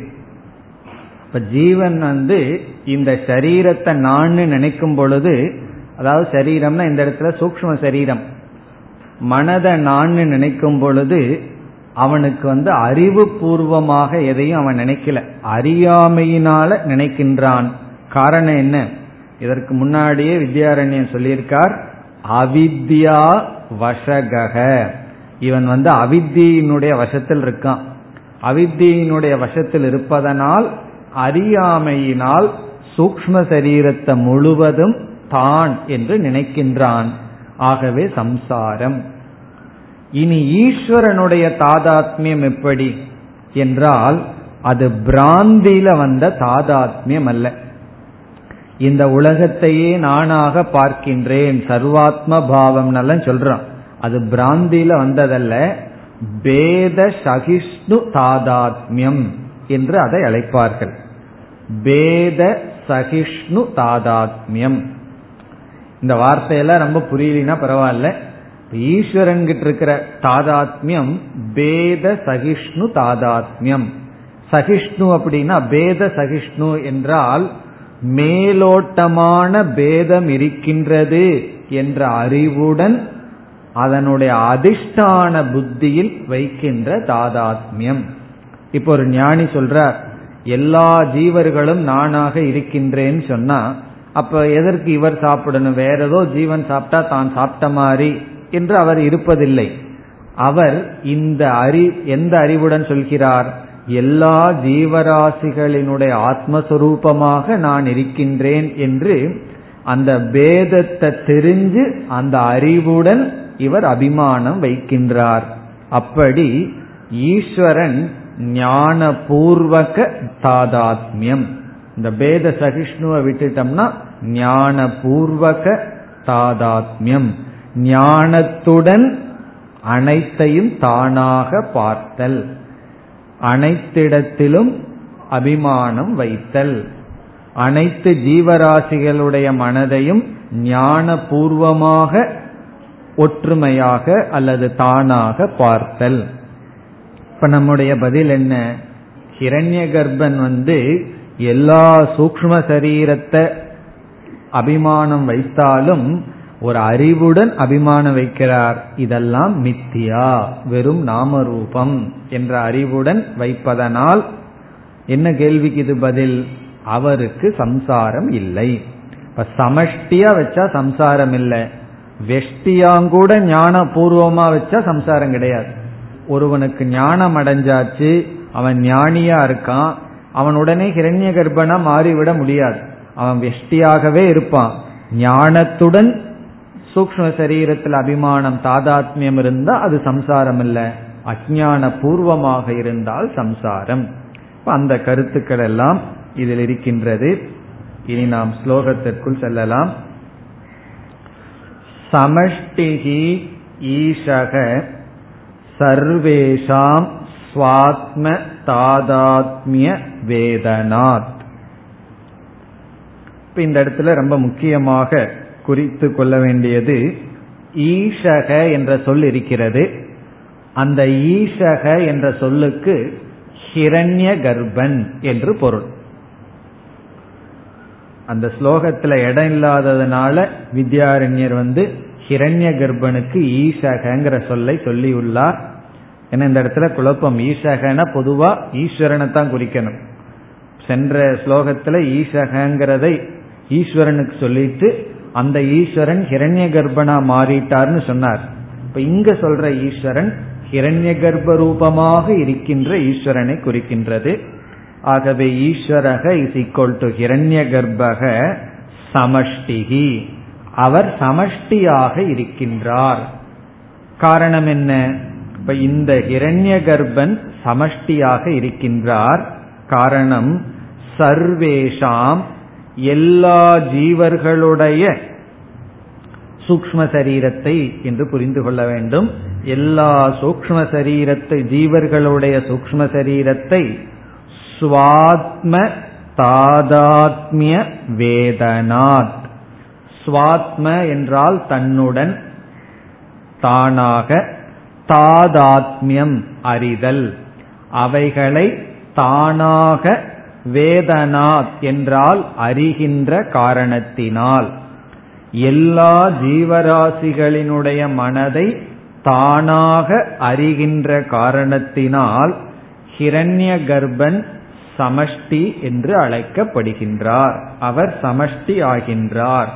இப்ப ஜீவன் வந்து இந்த சரீரத்தை நான் நினைக்கும் பொழுது அதாவது சரீரம்னா இந்த இடத்துல சூக்ம சரீரம். மனதை நான் நினைக்கும் பொழுது அவனுக்கு வந்து அறிவு பூர்வமாக எதையும் அவன் நினைக்கல. அறியாமையினால நினைக்கின்றான். காரணம் என்ன? இதற்கு முன்னாடியே வித்யாரண்யன் சொல்லியிருக்கார் அவித்யா வசகக இவன் வந்து அவித்தியினுடைய வசத்தில் இருக்கான். அவித்தியினுடைய வசத்தில் இருப்பதனால் அறியாமையினால் சூக்ம சரீரத்தை முழுவதும் தான் என்று நினைக்கின்றான். ஆகவே சம்சாரம். இனி ஈஸ்வரனுடைய தாதாத்மியம் எப்படி? என்றால் அது பிராந்தியில வந்த தாதாத்மியம் அல்ல. இந்த உலகத்தையே நானாக பார்க்கின்றேன். சர்வாத்ம பாவம் சொல்றான். அது பிராந்தியில வந்ததல்ல. பேத சகிஷ்ணு தாதாத்மியம் என்று அதை அழைப்பார்கள். பேத சகிஷ்ணு தாதாத்மியம். இந்த வார்த்தையெல்லாம் ரொம்ப புரியலினா பரவாயில்ல. ஈஸ்வரன் கிட்ட இருக்கிற தாதாத்மியம் பேத சகிஷ்ணு தாதாத்மியம். சகிஷ்ணு அப்படின்னா பேத சகிஷ்ணு என்றால் மேலோட்டமான பேதம் இருக்கின்றது என்ற அறிவுடன் அதனுடைய அதிஷ்டான புத்தியில் வைக்கின்ற தாதாத்மியம். இப்போ ஒரு ஞானி சொல்றார் எல்லா ஜீவர்களும் நானாக இருக்கின்றேன்னு சொன்னா அப்ப எதற்கு இவர் சாப்பிடணும்? வேற ஏதோ ஜீவன் சாப்பிட்டா தான் சாப்பிட்ட மாதிரி என்று அவர் இருப்பதில்லை. அவர் இந்த அறி எந்த அறிவுடன் சொல்கிறார்? எல்லா ஜீவராசிகளினுடைய ஆத்மஸ்வரூபமாக நான் இருக்கின்றேன் என்று அந்த பேதத்தை தெரிஞ்சு அந்த அறிவுடன் இவர் அபிமானம் வைக்கின்றார். அப்படி ஈஸ்வரன் ஞான பூர்வக தாதாத்மியம். இந்த பேத சகிஷ்ணுவை விட்டுட்டோம்னா ஞான பூர்வக தாதாத்மியம். ஞானத்துடன் அனைத்தையும் தானாக பார்த்தல். அனைத்திடத்திலும் அபிமானம் வைத்தல். அனைத்து ஜீவராசிகளுடைய மனதையும் ஞானபூர்வமாக ஒற்றுமையாக அல்லது தானாக பார்த்தல். இப்ப நம்முடைய பதில் என்ன? ஹிரண்ய கர்ப்பன் வந்து எல்லா சூக்ம சரீரத்தை அபிமானம் வைத்தாலும் ஒரு அறிவுடன் அபிமானம் வைக்கிறார். இதெல்லாம் மித்தியா வெறும் நாமரூபம் என்ற அறிவுடன் வைப்பதனால் என்ன கேள்விக்கு இது பதில்? அவருக்கு சம்சாரம் இல்லை. இப்ப சமஷ்டியா வச்சா சம்சாரம் இல்லை. வெஷ்டியாங்கூட ஞான பூர்வமா வச்சா சம்சாரம் கிடையாது. ஒருவனுக்கு ஞானம் அடைஞ்சாச்சு அவன் ஞானியா இருக்கான் அவன் உடனே ஹிரண்ய கர்ப்பனா மாறிவிட முடியாது. அவன் வெஷ்டியாகவே இருப்பான். ஞானத்துடன் சூக்ம சரீரத்தில் அபிமானம் தாதாத்மியம் இருந்தா அது சம்சாரம் இல்ல அஜான பூர்வமாக இருந்தால் சம்சாரம். அந்த கருத்துக்கள் எல்லாம் இதில் இருக்கின்றது. இனி நாம் ஸ்லோகத்திற்குள் செல்லலாம். சமஷ்டிகி ஈஷக சர்வேஷாம் ஸ்வாத்ம தாதாத்மிய வேதனாத். இந்த இடத்துல ரொம்ப முக்கியமாக குறித்து கொள்ள வேண்டியது ஈஷக என்ற சொல் இருக்கிறது. அந்த ஈஷக என்ற சொல்லுக்கு ஹிரண்ய கர்ப்பன் என்று பொருள். அந்த ஸ்லோகத்துல இடம் இல்லாததுனால வித்யாரண்யர் வந்து ஹிரண்ய கர்ப்பனுக்கு ஈசகங்கிற சொல்லை சொல்லியுள்ளார். ஏன்னா இந்த இடத்துல குழப்பம். ஈசகன பொதுவா ஈஸ்வரனை தான் குறிக்கணும். சென்ற ஸ்லோகத்துல ஈசகங்கிறதை ஈஸ்வரனுக்கு சொல்லிட்டு அந்த ஈஸ்வரன் ஹிரண்ய கர்ப்பனா மாறிட்டார்னு சொன்னார். இப்ப இங்க சொல்ற ஈஸ்வரன் ஹிரண்ய கர்ப்ப ரூபமாக இருக்கின்ற ஈஸ்வரனை குறிக்கின்றது. ஆகவே ஈஸ்வரக இஸ் ஈக்வல் டு ஹிரண்ய கர்ப்பக சமஷ்டிகி. அவர் சமஷ்டியாக இருக்கின்றார். காரணம் என்ன? இப்ப இந்த ஹிரண்ய கர்ப்பன் சமஷ்டியாக இருக்கின்றார். காரணம் சர்வேஷாம் எல்லா ஜீவர்களுடைய சூக்ம சரீரத்தை என்று புரிந்து கொள்ள வேண்டும். எல்லா சூக்ம சரீரத்தை ஜீவர்களுடைய சூக்ம சரீரத்தை ஸ்வாத்ம தாதாத்மிய வேதனாத். ஸ்வாத்ம என்றால் தன்னுடன் தானாக தாதாத்மியம் அறிதல். அவைகளை தானாக வேதனாத் என்றால் அறிகின்ற காரணத்தினால். எல்லா ஜீவராசிகளினுடைய மனதை தானாக அறிகின்ற காரணத்தினால் ஹிரண்ய கர்ப்பன் சமஷ்டி என்று அழைக்கப்படுகின்றார். அவர் சமஷ்டி ஆகின்றார்.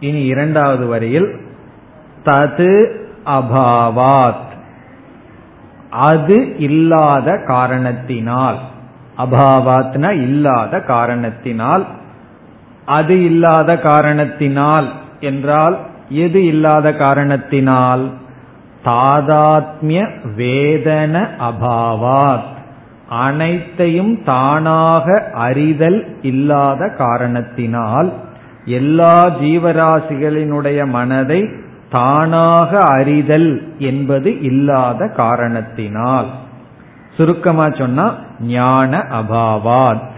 இனி இரண்டாவது வரியில் தது அபாவாத். அது இல்லாத காரணத்தினால் அபாவாத்னா இல்லாத காரணத்தினால் அது இல்லாத காரணத்தினால் என்றால் எது இல்லாத காரணத்தினால்? தாதாத்மிய வேதன அபாவாத். அனைத்தையும் தானாக அறிதல் இல்லாத காரணத்தினால் எல்லா ஜீவராசிகளினுடைய மனதை தானாக அறிதல் என்பது இல்லாத காரணத்தினால். சுருக்கமா சொன்னா ஞான அபாவாத்.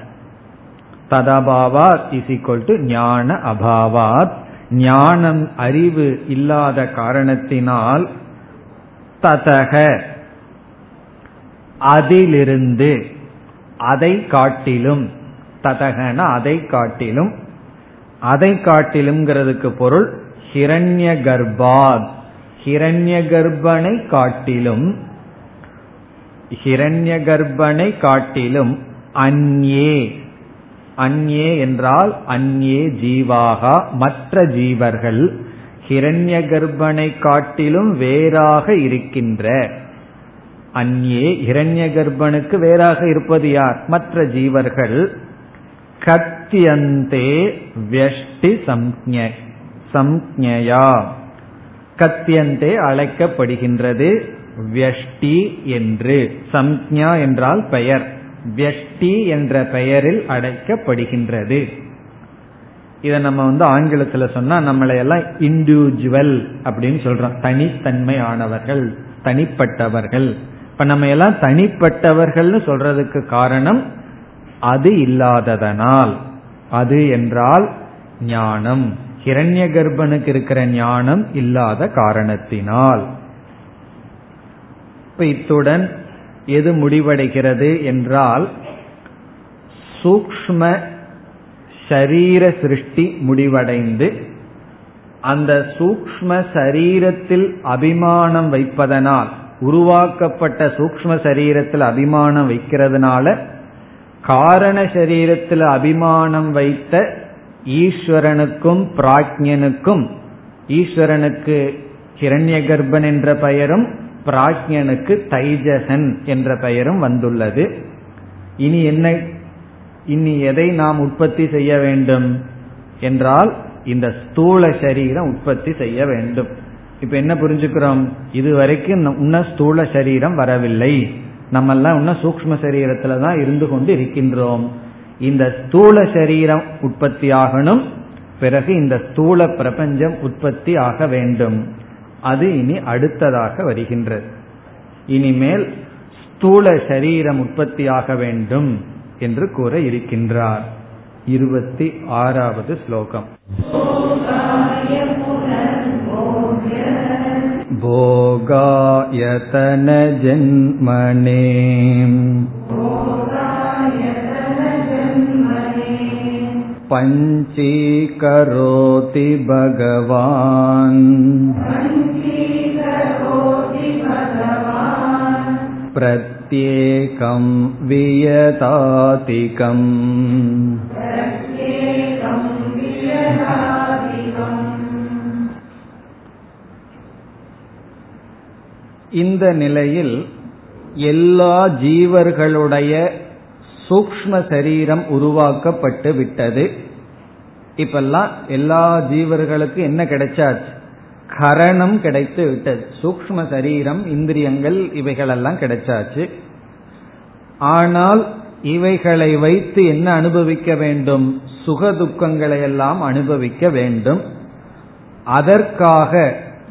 ததபாவாத் இஸ் ஈக்வல் டு ஞான அபாவாத். ஞானம் அறிவு இல்லாத காரணத்தினால் ததக. அதிலிருந்து அதை காட்டிலும் ததகன அதை காட்டிலும். அதை காட்டிலும்ங்கிறதுக்கு பொருள் ஹிரண்ய கர்ப்பாத். ஹிரண்ய கர்ப்பனை காட்டிலும் ஹிரண்ய கர்ப்பனை காட்டிலும் அந்யே அந்யே என்றால் அந்யே ஜீவாகா மற்ற ஜீவர்கள் ஹிரண்ய கர்ப்பனை காட்டிலும் வேறாக இருக்கின்ற. அந்யே ஹிரண்ய கர்ப்பனுக்கு வேறாக இருப்பது யார்? மற்ற ஜீவர்கள். கத்தியந்தே வியஷ்டி சம்ஞயா. கத்தியந்தே அழைக்கப்படுகின்றது வியஷ்டி என்று. சம்ஞா என்றால் பெயர். வியஷ்டி என்ற பெயரில் அடைக்கப்படுகின்றது இதை நம்ம வந்து ஆங்கிலத்தில் சொன்னா நம்மளை எல்லாம் இண்டிவிஜுவல் அப்படின்னு சொல்றோம். தனித்தன்மை ஆனவர்கள் தனிப்பட்டவர்கள். இப்ப நம்ம எல்லாம் தனிப்பட்டவர்கள்னு சொல்றதுக்கு காரணம் அது இல்லாததனால். அது என்றால் ஞானம். ஹிரண்ய கர்ப்பனுக்கு இருக்கிற ஞானம் இல்லாத காரணத்தினால். இப்ப இத்துடன் எது முடிவடைகிறது என்றால் சூக்ம சரீர சிருஷ்டி முடிவடைந்து அந்த சூக்ம சரீரத்தில் அபிமானம் வைப்பதனால் உருவாக்கப்பட்ட சூக்ம சரீரத்தில் அபிமானம் வைக்கிறதுனால காரண சரீரத்தில் அபிமானம் வைத்த ஈஸ்வரனுக்கும் பிராஜ்யனுக்கும் ஈஸ்வரனுக்கு ஹிரண்ய கர்ப்பன் என்ற பெயரும் பிராஜ்யனுக்கு தைஜசன் என்ற பெயரும் வந்துள்ளது. இனி என்ன இனி எதை நாம் உற்பத்தி செய்ய வேண்டும் என்றால் இந்த ஸ்தூல சரீரம் உற்பத்தி செய்ய வேண்டும். இப்ப என்ன புரிஞ்சுக்கிறோம்? இதுவரைக்கும் இன்னும் ஸ்தூல சரீரம் வரவில்லை. நம்ம எல்லாம் இன்னும் சூக்ம சரீரத்துல தான் இருந்து கொண்டு இருக்கின்றோம். இந்த ஸ்தூல சரீரம் உற்பத்தி ஆகணும் பிறகு இந்த ஸ்தூல பிரபஞ்சம் உற்பத்தி ஆக வேண்டும். அது இனி அடுத்ததாக வருகின்றது இனிமேல் ஸ்தூல சரீரம் உற்பத்தியாக வேண்டும் என்று கூற இருக்கின்றார் இருபத்தி ஆறாவது ஸ்லோகம் भोगायतनजन्मने पञ्चीकरोति भगवान् प्रत्येकं वियतातिकम् இந்த நிலையில் எல்லா ஜீவர்களுடைய சூக்ம சரீரம் உருவாக்கப்பட்டு விட்டது இப்பெல்லாம் எல்லா ஜீவர்களுக்கும் என்ன கிடைச்சாச்சு கரணம் கிடைத்து விட்டது. சூக்ம சரீரம் இந்திரியங்கள் இவைகளெல்லாம் கிடைச்சாச்சு. ஆனால் இவைகளை வைத்து என்ன அனுபவிக்க வேண்டும்? சுக துக்கங்களை எல்லாம் அனுபவிக்க வேண்டும். அதற்காக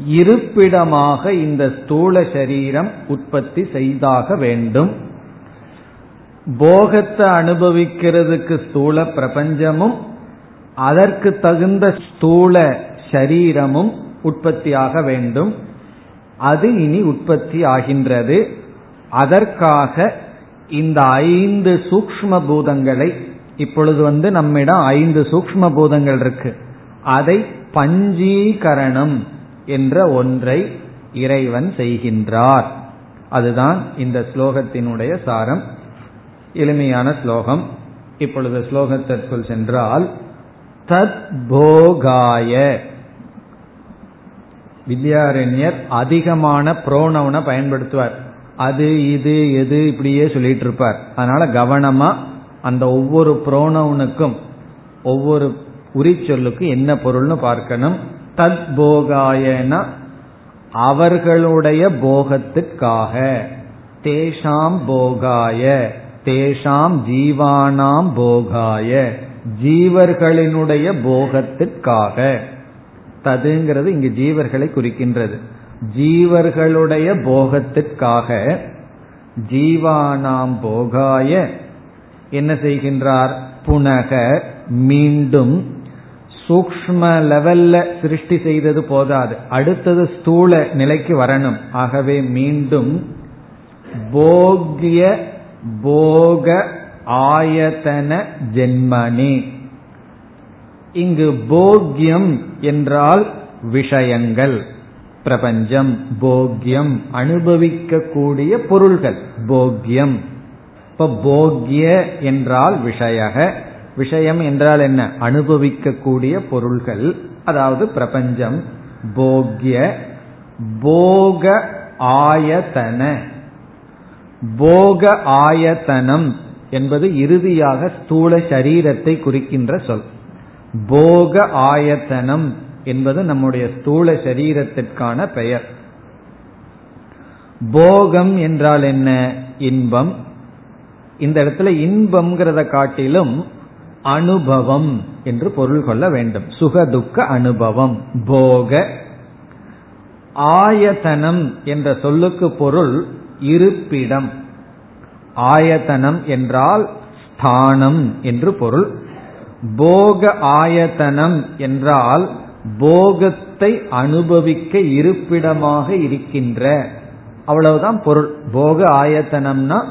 இருப்பிடமாக இந்த ஸ்தூல சரீரம் உற்பத்தி செய்தாக வேண்டும். போகத்தை அனுபவிக்கிறதுக்கு ஸ்தூல பிரபஞ்சமும் அதற்கு தகுந்த ஸ்தூல சரீரமும் உற்பத்தியாக வேண்டும். அது இனி உற்பத்தி ஆகின்றது. அதற்காக இந்த ஐந்து சூக்ம பூதங்களை இப்பொழுது வந்து நம்மிடம் ஐந்து சூக்ம பூதங்கள் இருக்கு. அதை பஞ்சீகரணம் என்ற ஒன்றை இறைவன் செய்கின்றார். அதுதான் இந்த ஸ்லோகத்தினுடைய சாரம். எளிமையான ஸ்லோகம். இப்பொழுது ஸ்லோகத்திற்குள் சென்றால் தத் போகாய வித்யாரண்யர் அதிகமான புரோனவனை பயன்படுத்துவார். அது இது எது இப்படியே சொல்லிட்டு இருப்பார் அதனால கவனமா அந்த ஒவ்வொரு புரோனவனுக்கும் ஒவ்வொரு உரிச்சொல்லுக்கு என்ன பொருள்னு பார்க்கணும். தத் போகாயன அவர்களுடைய போகத்துக்காக. தேஷாம் போகாய தேஷாம் ஜீவானாம் போகாய ஜீவர்களினுடைய போகத்துக்காக. ததுங்கிறது இங்கு ஜீவர்களை குறிக்கின்றது. ஜீவர்களுடைய போகத்திற்காக ஜீவானாம் போகாய என்ன செய்கின்றார்? புனக மீண்டும் சூக்ம லெவல்ல சிருஷ்டி செய்தது போதாது. அடுத்தது ஸ்தூல நிலைக்கு வரணும். ஆகவே மீண்டும் போகிய போக ஆயத்தன ஜென்மனி. இங்கு போக்யம் என்றால் விஷயங்கள். பிரபஞ்சம் போக்யம் அனுபவிக்கக்கூடிய பொருள்கள். போக்யம். இப்ப போக்ய என்றால் விஷய விஷயம் என்றால் என்ன? அனுபவிக்கக்கூடிய பொருள்கள். அதாவது பிரபஞ்சம் போக்ய போக ஆயத்தன. போக ஆயத்தனம் என்பது இறுதியாக ஸ்தூல சரீரத்தை குறிக்கின்ற சொல். போக ஆயத்தனம் என்பது நம்முடைய ஸ்தூல சரீரத்திற்கான பெயர். போகம் என்றால் என்ன? இன்பம். இந்த இடத்துல இன்பம்ங்கிறத காட்டிலும் அனுபவம் என்று பொருள் கொள்ள வேண்டும். சுக துக்க அனுபவம். போக ஆயத்தனம் என்ற சொல்லுக்கு பொருள் இருப்பிடம். ஆயத்தனம் என்றால் ஸ்தானம் என்று பொருள். போக ஆயத்தனம் என்றால் போகத்தை அனுபவிக்க இருப்பிடமாக இருக்கின்ற. அவ்வளவுதான் பொருள். போக ஆயத்தனம்னா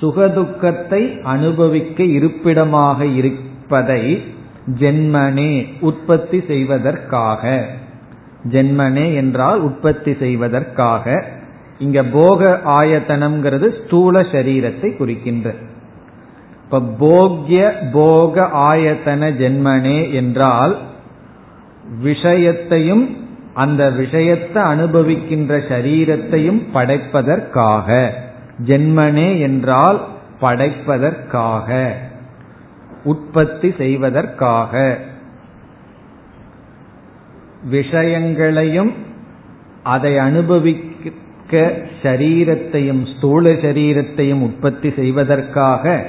சுகதுக்கத்தை அனுபவிக்க இருப்பிடமாக இருப்பதை ஜென்மனே உற்பத்தி செய்வதற்காக. ஜென்மனே என்றால் உற்பத்தி செய்வதற்காக. இங்க போக ஆயத்தனம்ங்கிறது ஸ்தூல சரீரத்தை குறிக்கின்ற. இப்ப போக்ய போக ஆயத்தன ஜென்மனே என்றால் விஷயத்தையும் அந்த விஷயத்தை அனுபவிக்கின்ற சரீரத்தையும் படைப்பதற்காக. ஜென்மனே என்றால் படைப்பதற்காக. உற்பத்தி செய்வதற்காக. விஷயங்களையும் அதை அனுபவிக்க சரீரத்தையும் ஸ்தூல சரீரத்தையும் உற்பத்தி செய்வதற்காக.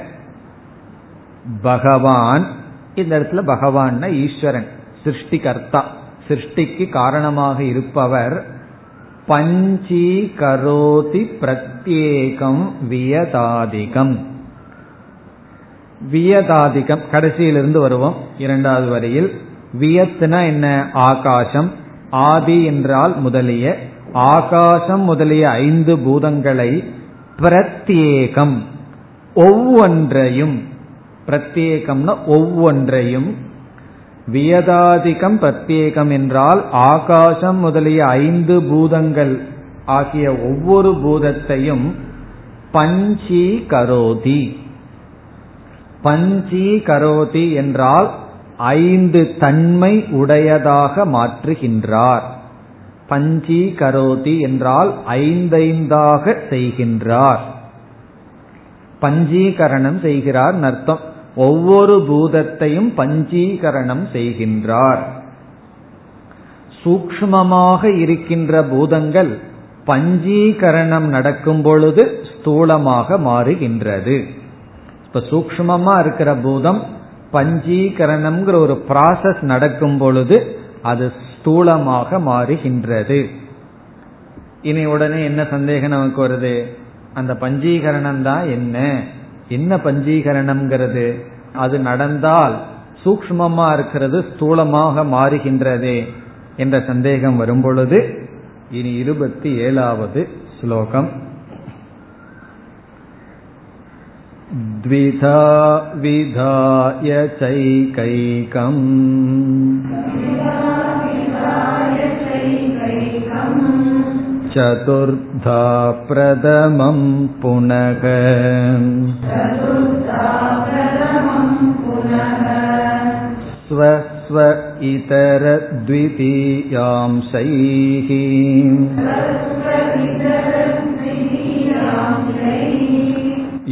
பகவான். இந்த இடத்துல பகவான் ஈஸ்வரன் சிருஷ்டிகர்த்தா. சிருஷ்டிக்கு காரணமாக இருப்பவர் பஞ்சீகரோதி பிரத்யேகம் வியதாதிகம். வியதாதிகம் கடைசியிலிருந்து வருவோம் இரண்டாவது வரையில். வியத்துனா என்ன? ஆகாசம். ஆதி என்றால் முதலிய. ஆகாசம் முதலிய ஐந்து பூதங்களை பிரத்யேகம். ஒவ்வொன்றையும் பிரத்யேகம்னா ஒவ்வொன்றையும். வியதாதிகம் பிரத்யேகம் என்றால் ஆகாசம் முதலிய ஐந்து பூதங்கள் ஆகிய ஒவ்வொரு பூதத்தையும் பஞ்சீ கரோதி பஞ்சீ கரோதி என்றால் ஐந்து தன்மை உடையதாக மாற்றுகின்றார். பஞ்சீ கரோதி என்றால் ஐந்தைந்தாக செய்கின்றார். பஞ்சீகரணம் செய்கிறார் அர்த்தம். ஒவ்வொரு பூதத்தையும் பஞ்சீகரணம் செய்கின்றார். சூக்மமாக இருக்கின்ற பூதங்கள் பஞ்சீகரணம் நடக்கும் பொழுது ஸ்தூலமாக மாறுகின்றது. இப்ப சூக்மமா இருக்கிற பூதம் பஞ்சீகரணம்ங்கிற ஒரு ப்ராசஸ் நடக்கும் பொழுது அது ஸ்தூலமாக மாறுகின்றது. இனி உடனே என்ன சந்தேகம் நமக்கு வருது? அந்த பஞ்சீகரணம் தான் என்ன? என்ன பஞ்சீகரணம்ங்கிறது அது நடந்தால் சூக்மமா இருக்கிறது ஸ்தூலமாக மாறுகின்றதே என்ற சந்தேகம் வரும் பொழுது இனி இருபத்தி ஏழாவது ஸ்லோகம் द्विधा विधाय चैकैकम् चतुर्धा प्रथमं पुनः स्वस्व इतरद्वितीयांशैः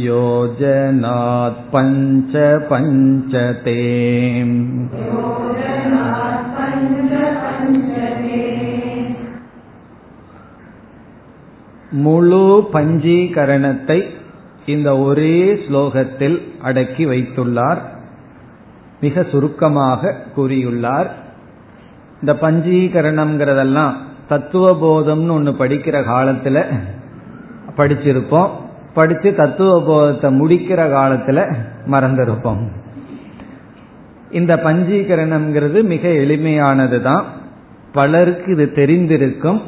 योजनात् पञ्च पञ्चते முழு பஞ்சீகரணத்தை இந்த ஒரே ஸ்லோகத்தில் அடக்கி வைத்துள்ளார். மிக சுருக்கமாக கூறியுள்ளார். இந்த பஞ்சீகரணம்ங்கிறதெல்லாம் தத்துவபோதம்னு ஒன்று படிக்கிற காலத்தில் படிச்சிருப்போம். தத்துவ போதத்தை முடிக்கிற காலத்தில் மறந்திருப்போம். இந்த பஞ்சீகரணம்ங்கிறது மிக எளிமையானது தான் பலருக்கு இது தெரிந்திருக்கும்.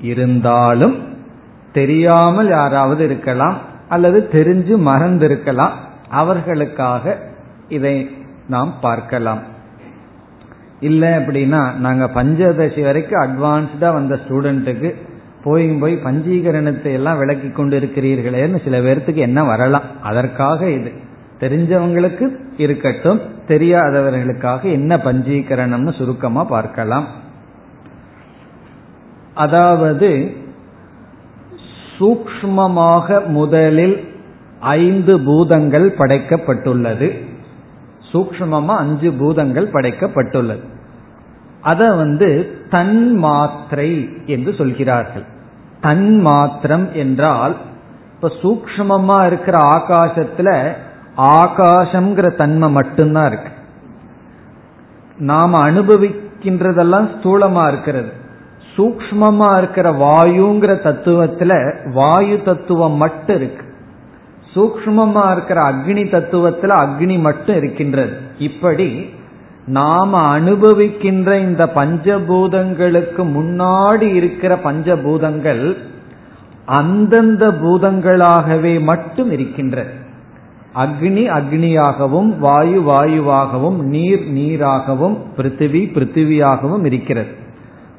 இருந்தாலும் தெரியாமல் யாராவது இருக்கலாம் அல்லது தெரிஞ்சு மறந்திருக்கலாம். அவர்களுக்காக இதை நாம் பார்க்கலாம். இல்லை அப்படின்னா நாங்கள் பஞ்சதசி வரைக்கும் அட்வான்ஸ்டாக வந்த ஸ்டூடெண்ட்டுக்கு போய் போய் பஞ்சீகரணத்தை எல்லாம் விளக்கி கொண்டு இருக்கிறீர்களேன்னு சில பேர்த்துக்கு என்ன வரலாம்? அதற்காக இது. தெரிஞ்சவங்களுக்கு இருக்கட்டும் தெரியாதவர்களுக்காக என்ன பஞ்சீகரணம்னு சுருக்கமாக பார்க்கலாம். அதாவது சூக்மமாக முதலில் ஐந்து பூதங்கள் படைக்கப்பட்டுள்ளது. சூக்மமா அஞ்சு பூதங்கள் படைக்கப்பட்டுள்ளது. அத வந்து தன் மாத்திரை என்று சொல்கிறார்கள். தன் மாத்திரம் என்றால் இப்ப சூக்மமா இருக்கிற ஆகாசத்துல ஆகாசம்ங்கிற தன்மை மட்டும்தான் இருக்கு. நாம அனுபவிக்கின்றதெல்லாம் ஸ்தூலமா இருக்கிறது. சூக்மமா இருக்கிற வாயுங்கிற தத்துவத்துல வாயு தத்துவம் மட்டும் இருக்கு. சூக்மமா இருக்கிற அக்னி தத்துவத்துல அக்னி மட்டும் இருக்கின்றது. இப்படி நாம அனுபவிக்கின்ற இந்த பஞ்சபூதங்களுக்கு முன்னாடி இருக்கிற பஞ்சபூதங்கள் அந்தந்த பூதங்களாகவே மட்டும் இருக்கின்றது. அக்னி அக்னியாகவும் வாயு வாயுவாகவும் நீர் நீராகவும் பிருத்திவி பிருத்திவியாகவும் இருக்கிறது.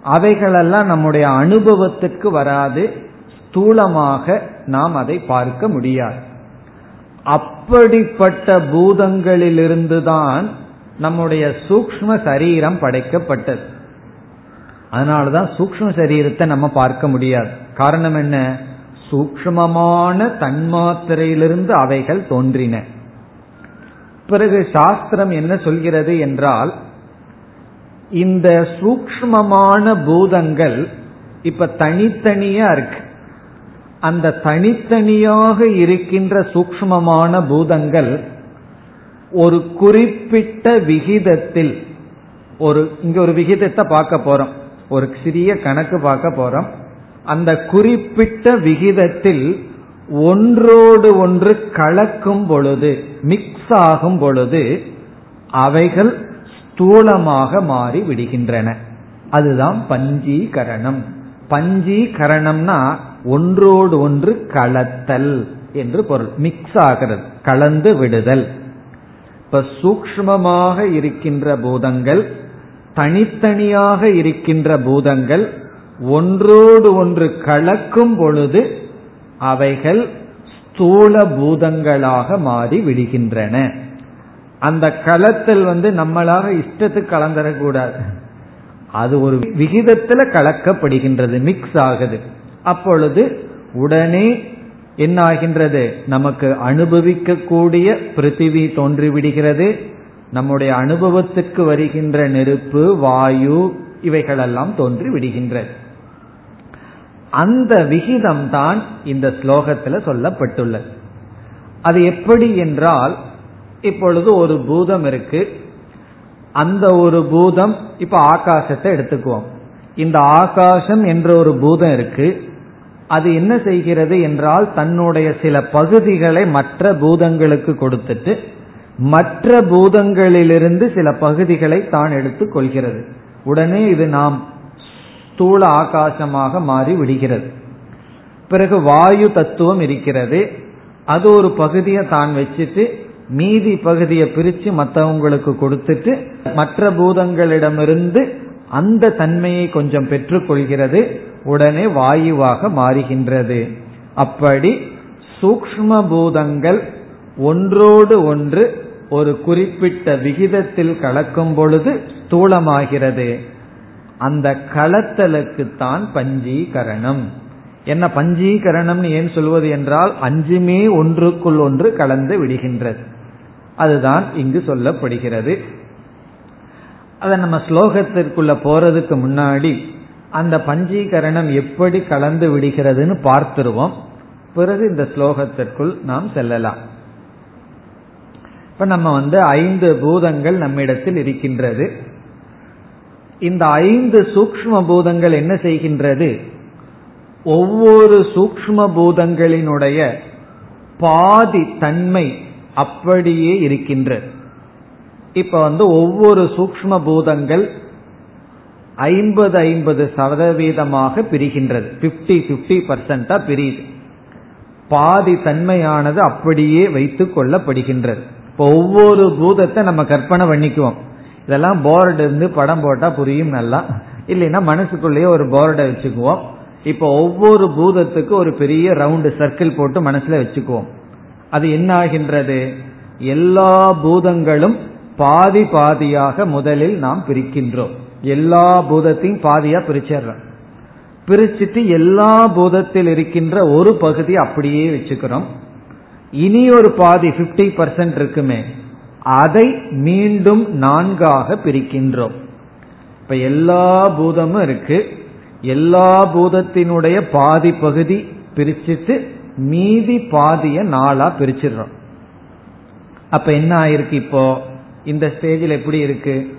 அவைகளெல்லாம் நம்முடைய அனுபவத்துக்கு வராது. ஸ்தூலமாக நாம் அதை பார்க்க முடியாது. அப்படிப்பட்ட பூதங்களிலிருந்துதான் நம்முடைய சூக்ம சரீரம் படைக்கப்பட்டது. அதனாலதான் சூக்ம சரீரத்தை நம்ம பார்க்க முடியாது. காரணம் என்ன? சூக்மமான தன்மாத்திரையிலிருந்து அவைகள் தோன்றின. பிறகு சாஸ்திரம் என்ன சொல்கிறது என்றால் இந்த சூக்மமான பூதங்கள் இப்ப தனித்தனியா இருக்கு. அந்த தனித்தனியாக இருக்கின்ற சூக்மமான பூதங்கள் ஒரு குறிப்பிட்ட விகிதத்தில் ஒரு இங்க ஒரு விகிதத்தை பார்க்க போறோம். ஒரு சிறிய கணக்கு பார்க்க போறோம். அந்த குறிப்பிட்ட விகிதத்தில் ஒன்றோடு ஒன்று கலக்கும் பொழுது மிக்ஸ் ஆகும் பொழுது அவைகள் ஸ்தூலமாக மாறி விடுகின்றன. அதுதான் பஞ்சீகரணம். பஞ்சீகரணம்னா ஒன்றோடு ஒன்று கலத்தல் என்று பொருள். மிக்ஸ் ஆகிறது. கலந்து விடுதல். இப்ப சூக்மமாக இருக்கின்ற பூதங்கள் தனித்தனியாக இருக்கின்ற பூதங்கள் ஒன்றோடு ஒன்று கலக்கும் பொழுது அவைகள் ஸ்தூல பூதங்களாக மாறி விடுகின்றன. அந்த களத்தில் வந்து நம்மளாக இஷ்டத்துக்கு கலந்துடக்கூடாது அது ஒரு விகிதத்துல கலக்கப்படுகின்றது மிக்ஸ் ஆகுது. அப்பொழுது உடனே என்ன ஆகின்றது நமக்கு அனுபவிக்கக்கூடிய பிருத்திவி தோன்றிவிடுகிறது. நம்முடைய அனுபவத்துக்கு வருகின்ற நெருப்பு வாயு இவைகளெல்லாம் தோன்றி விடுகின்றது அந்த விகிதம் தான் இந்த ஸ்லோகத்தில் சொல்லப்பட்டுள்ளது. அது எப்படி என்றால் இப்பொழுது ஒரு பூதம் இருக்கு. அந்த ஒரு பூதம் இப்ப ஆகாசத்தை எடுத்துக்குவோம். இந்த ஆகாசம் என்ற ஒரு பூதம் இருக்கு. அது என்ன செய்கிறது என்றால் தன்னுடைய சில பகுதிகளை மற்ற பூதங்களுக்கு கொடுத்துட்டு மற்ற பூதங்களிலிருந்து சில பகுதிகளை தான் எடுத்துக் கொள்கிறது. உடனே இது நாம் ஸ்தூல ஆகாசமாக மாறி விடுகிறது. பிறகு வாயு தத்துவம் இருக்கிறது. அது ஒரு பகுதியை தான் வச்சுட்டு மீதி பகுதியை பிரிச்சு மற்றவங்களுக்கு கொடுத்துட்டு மற்ற பூதங்களிடமிருந்து அந்த தன்மையை கொஞ்சம் பெற்றுக்கொள்கிறது. உடனே வாயுவாக மாறுகின்றது. அப்படி சூக்ம பூதங்கள் ஒன்றோடு ஒன்று ஒரு குறிப்பிட்ட விகிதத்தில் கலக்கும் பொழுது ஸ்தூலமாகிறது. அந்த களத்தலுக்கு தான் பஞ்சீகரணம். என்ன பஞ்சீகரணம்னு ஏன் சொல்வது என்றால் அஞ்சுமே ஒன்றுக்குள் ஒன்று கலந்து விடுகின்றது. அதுதான் இங்கு சொல்லப்படுகிறது. அதை நம்ம ஸ்லோகத்திற்குள்ள போறதுக்கு முன்னாடி அந்த பஞ்சீகரணம் எப்படி கலந்து விடுகிறதுன்னு பார்த்துருவோம். பிறகு இந்த ஸ்லோகத்திற்குள் நாம் செல்லலாம். இப்ப நம்ம வந்து ஐந்து பூதங்கள் நம்மிடத்தில் இருக்கின்றது. இந்த ஐந்து சூக்ம பூதங்கள் என்ன செய்கின்றது? ஒவ்வொரு சூக்ம பூதங்களினுடைய பாதி தன்மை அப்படியே இருக்கின்றது இப்ப வந்து ஒவ்வொரு சூக்ம பூதங்கள் ஐம்பது ஐம்பது சதவீதமாக பிரிகின்றது. பிப்டி பிப்டி பர்சன்டா பிரியுது. பாதி தன்மையானது அப்படியே வைத்துக் கொள்ளப்படுகின்றது. இப்போ ஒவ்வொரு பூதத்தை நம்ம கற்பனை பண்ணிக்குவோம். இதெல்லாம் போர்டு இருந்து படம் போட்டா புரியும் நல்லா. இல்லைன்னா மனசுக்குள்ளேயே ஒரு போர்டை வச்சுக்குவோம். இப்போ ஒவ்வொரு பூதத்துக்கு ஒரு பெரிய ரவுண்டு சர்க்கிள் போட்டு மனசுல வச்சுக்குவோம். அது என்ன ஆகின்றது எல்லா பூதங்களும் பாதி பாதியாக முதலில் நாம் பிரிக்கின்றோம். எல்லா பூதத்தையும் பாதியா பிரிச்சிடுறோம். பிரிச்சுட்டு எல்லா பூதத்தில் இருக்கின்ற ஒரு பகுதி அப்படியே வச்சுக்கிறோம். இனி ஒரு பாதி பிப்டி பர்சன்ட் இருக்குமே. அதை மீண்டும் நான்காக பிரிக்கின்றோம். இப்ப எல்லா பூதமும் இருக்கு. எல்லா பூதத்தினுடைய பாதி பகுதி பிரிச்சுட்டு மீதி பாதிய நாளா பிரிச்சிடுறோம். அப்ப என்ன ஆயிருக்கு இப்போ? இந்த ஸ்டேஜில் எப்படி இருக்கு?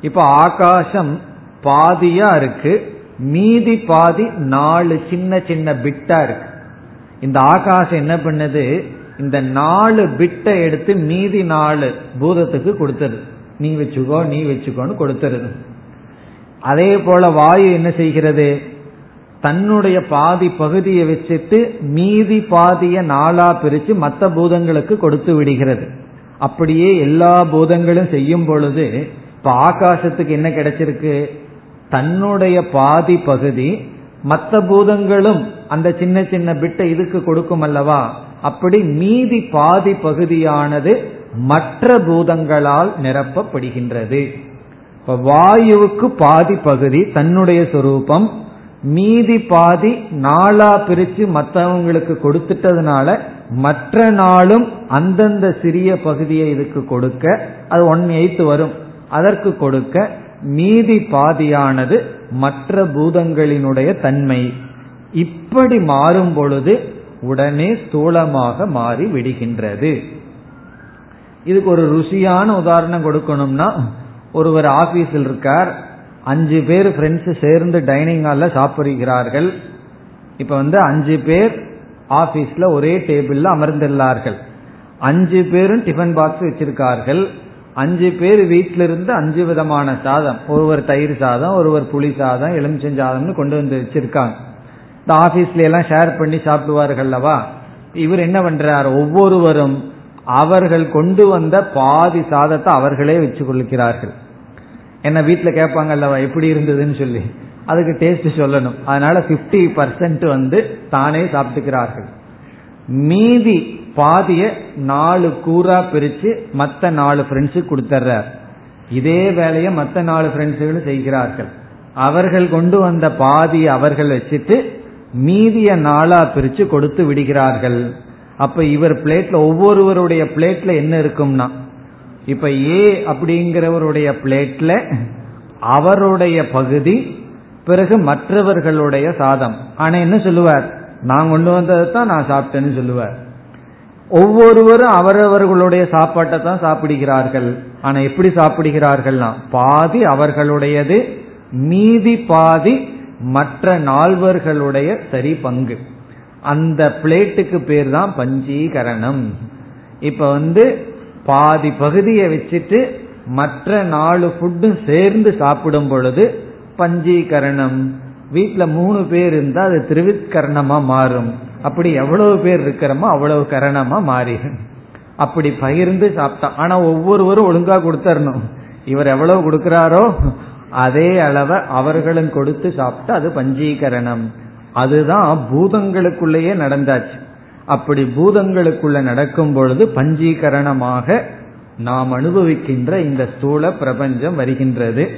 இப்போ ஆகாசம் பாதியா இருக்கு மீதி பாதி நாலு சின்ன சின்ன பிட்டா இருக்கு. இந்த ஆகாசம் என்ன பண்ணுது? இந்த நாலு பிட்டை எடுத்து மீதி நாலு பூதத்துக்கு கொடுத்துருது நீ வச்சுக்கோ நீ வச்சுக்கோன்னு கொடுத்துருது. அதே போல வாயு என்ன செய்கிறது? தன்னுடைய பாதி பகுதியை வச்சுட்டு மீதி பாதிய நாளா பிரிச்சு மற்ற பூதங்களுக்கு கொடுத்து விடுகிறது. அப்படியே எல்லா பூதங்களும் செய்யும் பொழுது இப்ப ஆகாசத்துக்கு என்ன கிடைச்சிருக்கு? தன்னுடைய பாதி பகுதி மற்ற பூதங்களும் அந்த சின்ன சின்ன பிட்டை இதுக்கு கொடுக்கும் அல்லவா? அப்படி மீதி பாதி பகுதியானது மற்ற பூதங்களால் நிரப்பப்படுகின்றது. இப்ப வாயுவுக்கு பாதி பகுதி தன்னுடைய சொரூபம் மீதி பாதி நாளா பிரிச்சு மற்றவங்களுக்கு கொடுத்துட்டதுனால மற்ற நாளும் அந்தந்த சிறிய பகுதியை இதுக்கு கொடுக்க அது ஒன் எய்த் வரும். அதற்கு கொடுக்க மீதி பாதியானது மற்ற பூதங்களினுடைய தன்மை. இப்படி மாறும் பொழுது உடனே ஸ்தூலமாக மாறி விடுகின்றது. இதுக்கு ஒரு ருசியான உதாரணம் கொடுக்கணும்னா ஒருவர் ஆபீஸில் இருக்கார் அஞ்சு பேர் ஃப்ரெண்ட்ஸ் சேர்ந்து டைனிங் ஹாலில் சாப்பிடுகிறார்கள். இப்போ வந்து அஞ்சு பேர் ஆபீஸ்ல ஒரே டேபிள்ல அமர்ந்துள்ளார்கள் அஞ்சு பேரும் டிஃபன் பாக்ஸ் வச்சிருக்கார்கள். அஞ்சு பேர் வீட்டிலிருந்து அஞ்சு விதமான சாதம். ஒருவர் தயிர் சாதம் ஒருவர் புளி சாதம் எலுமிச்சம் சாதம்னு கொண்டு வந்து வச்சிருக்காங்க. இந்த ஆபீஸ்ல எல்லாம் ஷேர் பண்ணி சாப்பிடுவார்கள் அல்லவா? இவர் என்ன பண்றார்? ஒவ்வொருவரும் அவர்கள் கொண்டு வந்த பாதி சாதத்தை அவர்களே வச்சு கொள்கிறார்கள் என்ன வீட்டில் கேட்பாங்க அல்லவா எப்படி இருந்ததுன்னு சொல்லி. அதுக்கு டேஸ்ட் சொல்லணும். அதனால பிப்டி பர்சன்ட் வந்து தானே சாப்பிட்டுக்கிறார்கள். மீதி பாதிய நாலு கூறா பிரிச்சு மத்த நாலு ஃப்ரெண்ட்ஸுக்கு கொடுத்துட்றார் இதே வேலையை மத்த நாலு ஃப்ரெண்ட்ஸுகளும் செய்கிறார்கள். அவர்கள் கொண்டு வந்த பாதியை அவர்கள் வச்சுட்டு மீதிய நாளா பிரிச்சு கொடுத்து விடுகிறார்கள். அப்ப இவர் பிளேட்ல ஒவ்வொருவருடைய பிளேட்ல என்ன இருக்கும்னா இப்ப ஏ அப்படிங்கிறவருடைய பிளேட்ல அவருடைய பகுதி பிறகு மற்றவர்களுடைய சாதம். ஆனா என்ன சொல்லுவார்? நான் கொண்டு வந்ததை தான் நான் சாப்பிட்டேன்னு சொல்லுவார். ஒவ்வொருவரும் அவரவர்களுடைய சாப்பாட்டை தான் சாப்பிடுகிறார்கள். ஆனா எப்படி சாப்பிடுகிறார்கள்னா பாதி அவர்களுடையது மீதி பாதி மற்ற நால்வர்களுடைய சரி பங்கு. அந்த பிளேட்டுக்கு பேர் தான் பஞ்சீகரணம். இப்ப வந்து பாதி பகுதியை வச்சுட்டு மற்ற நாலு ஃபுட்டும் சேர்ந்து சாப்பிடும் பொழுது பஞ்சீகரணம். வீட்டில் மூணு பேர் இருந்தால் அது திருவிக்கரணமா மாறும். அப்படி எவ்வளவு பேர் இருக்கிறோமோ அவ்வளவு கரணமா மாறிடும். அப்படி பகிர்ந்து சாப்பிட்டா ஆனா ஒவ்வொருவரும் ஒழுங்கா கொடுத்தரணும். இவர் எவ்வளவு கொடுக்கிறாரோ அதே அளவை அவர்களும் கொடுத்து சாப்பிட்டா அது பஞ்சீகரணம். அதுதான் பூதங்களுக்குள்ளேயே நடந்தாச்சு. அப்படி பூதங்களுக்குள்ள நடக்கும் பொழுது பஞ்சீகரணமாக நாம் அனுபவிக்கின்ற இந்த ஸ்தூல பிரபஞ்சம் வருகின்றது.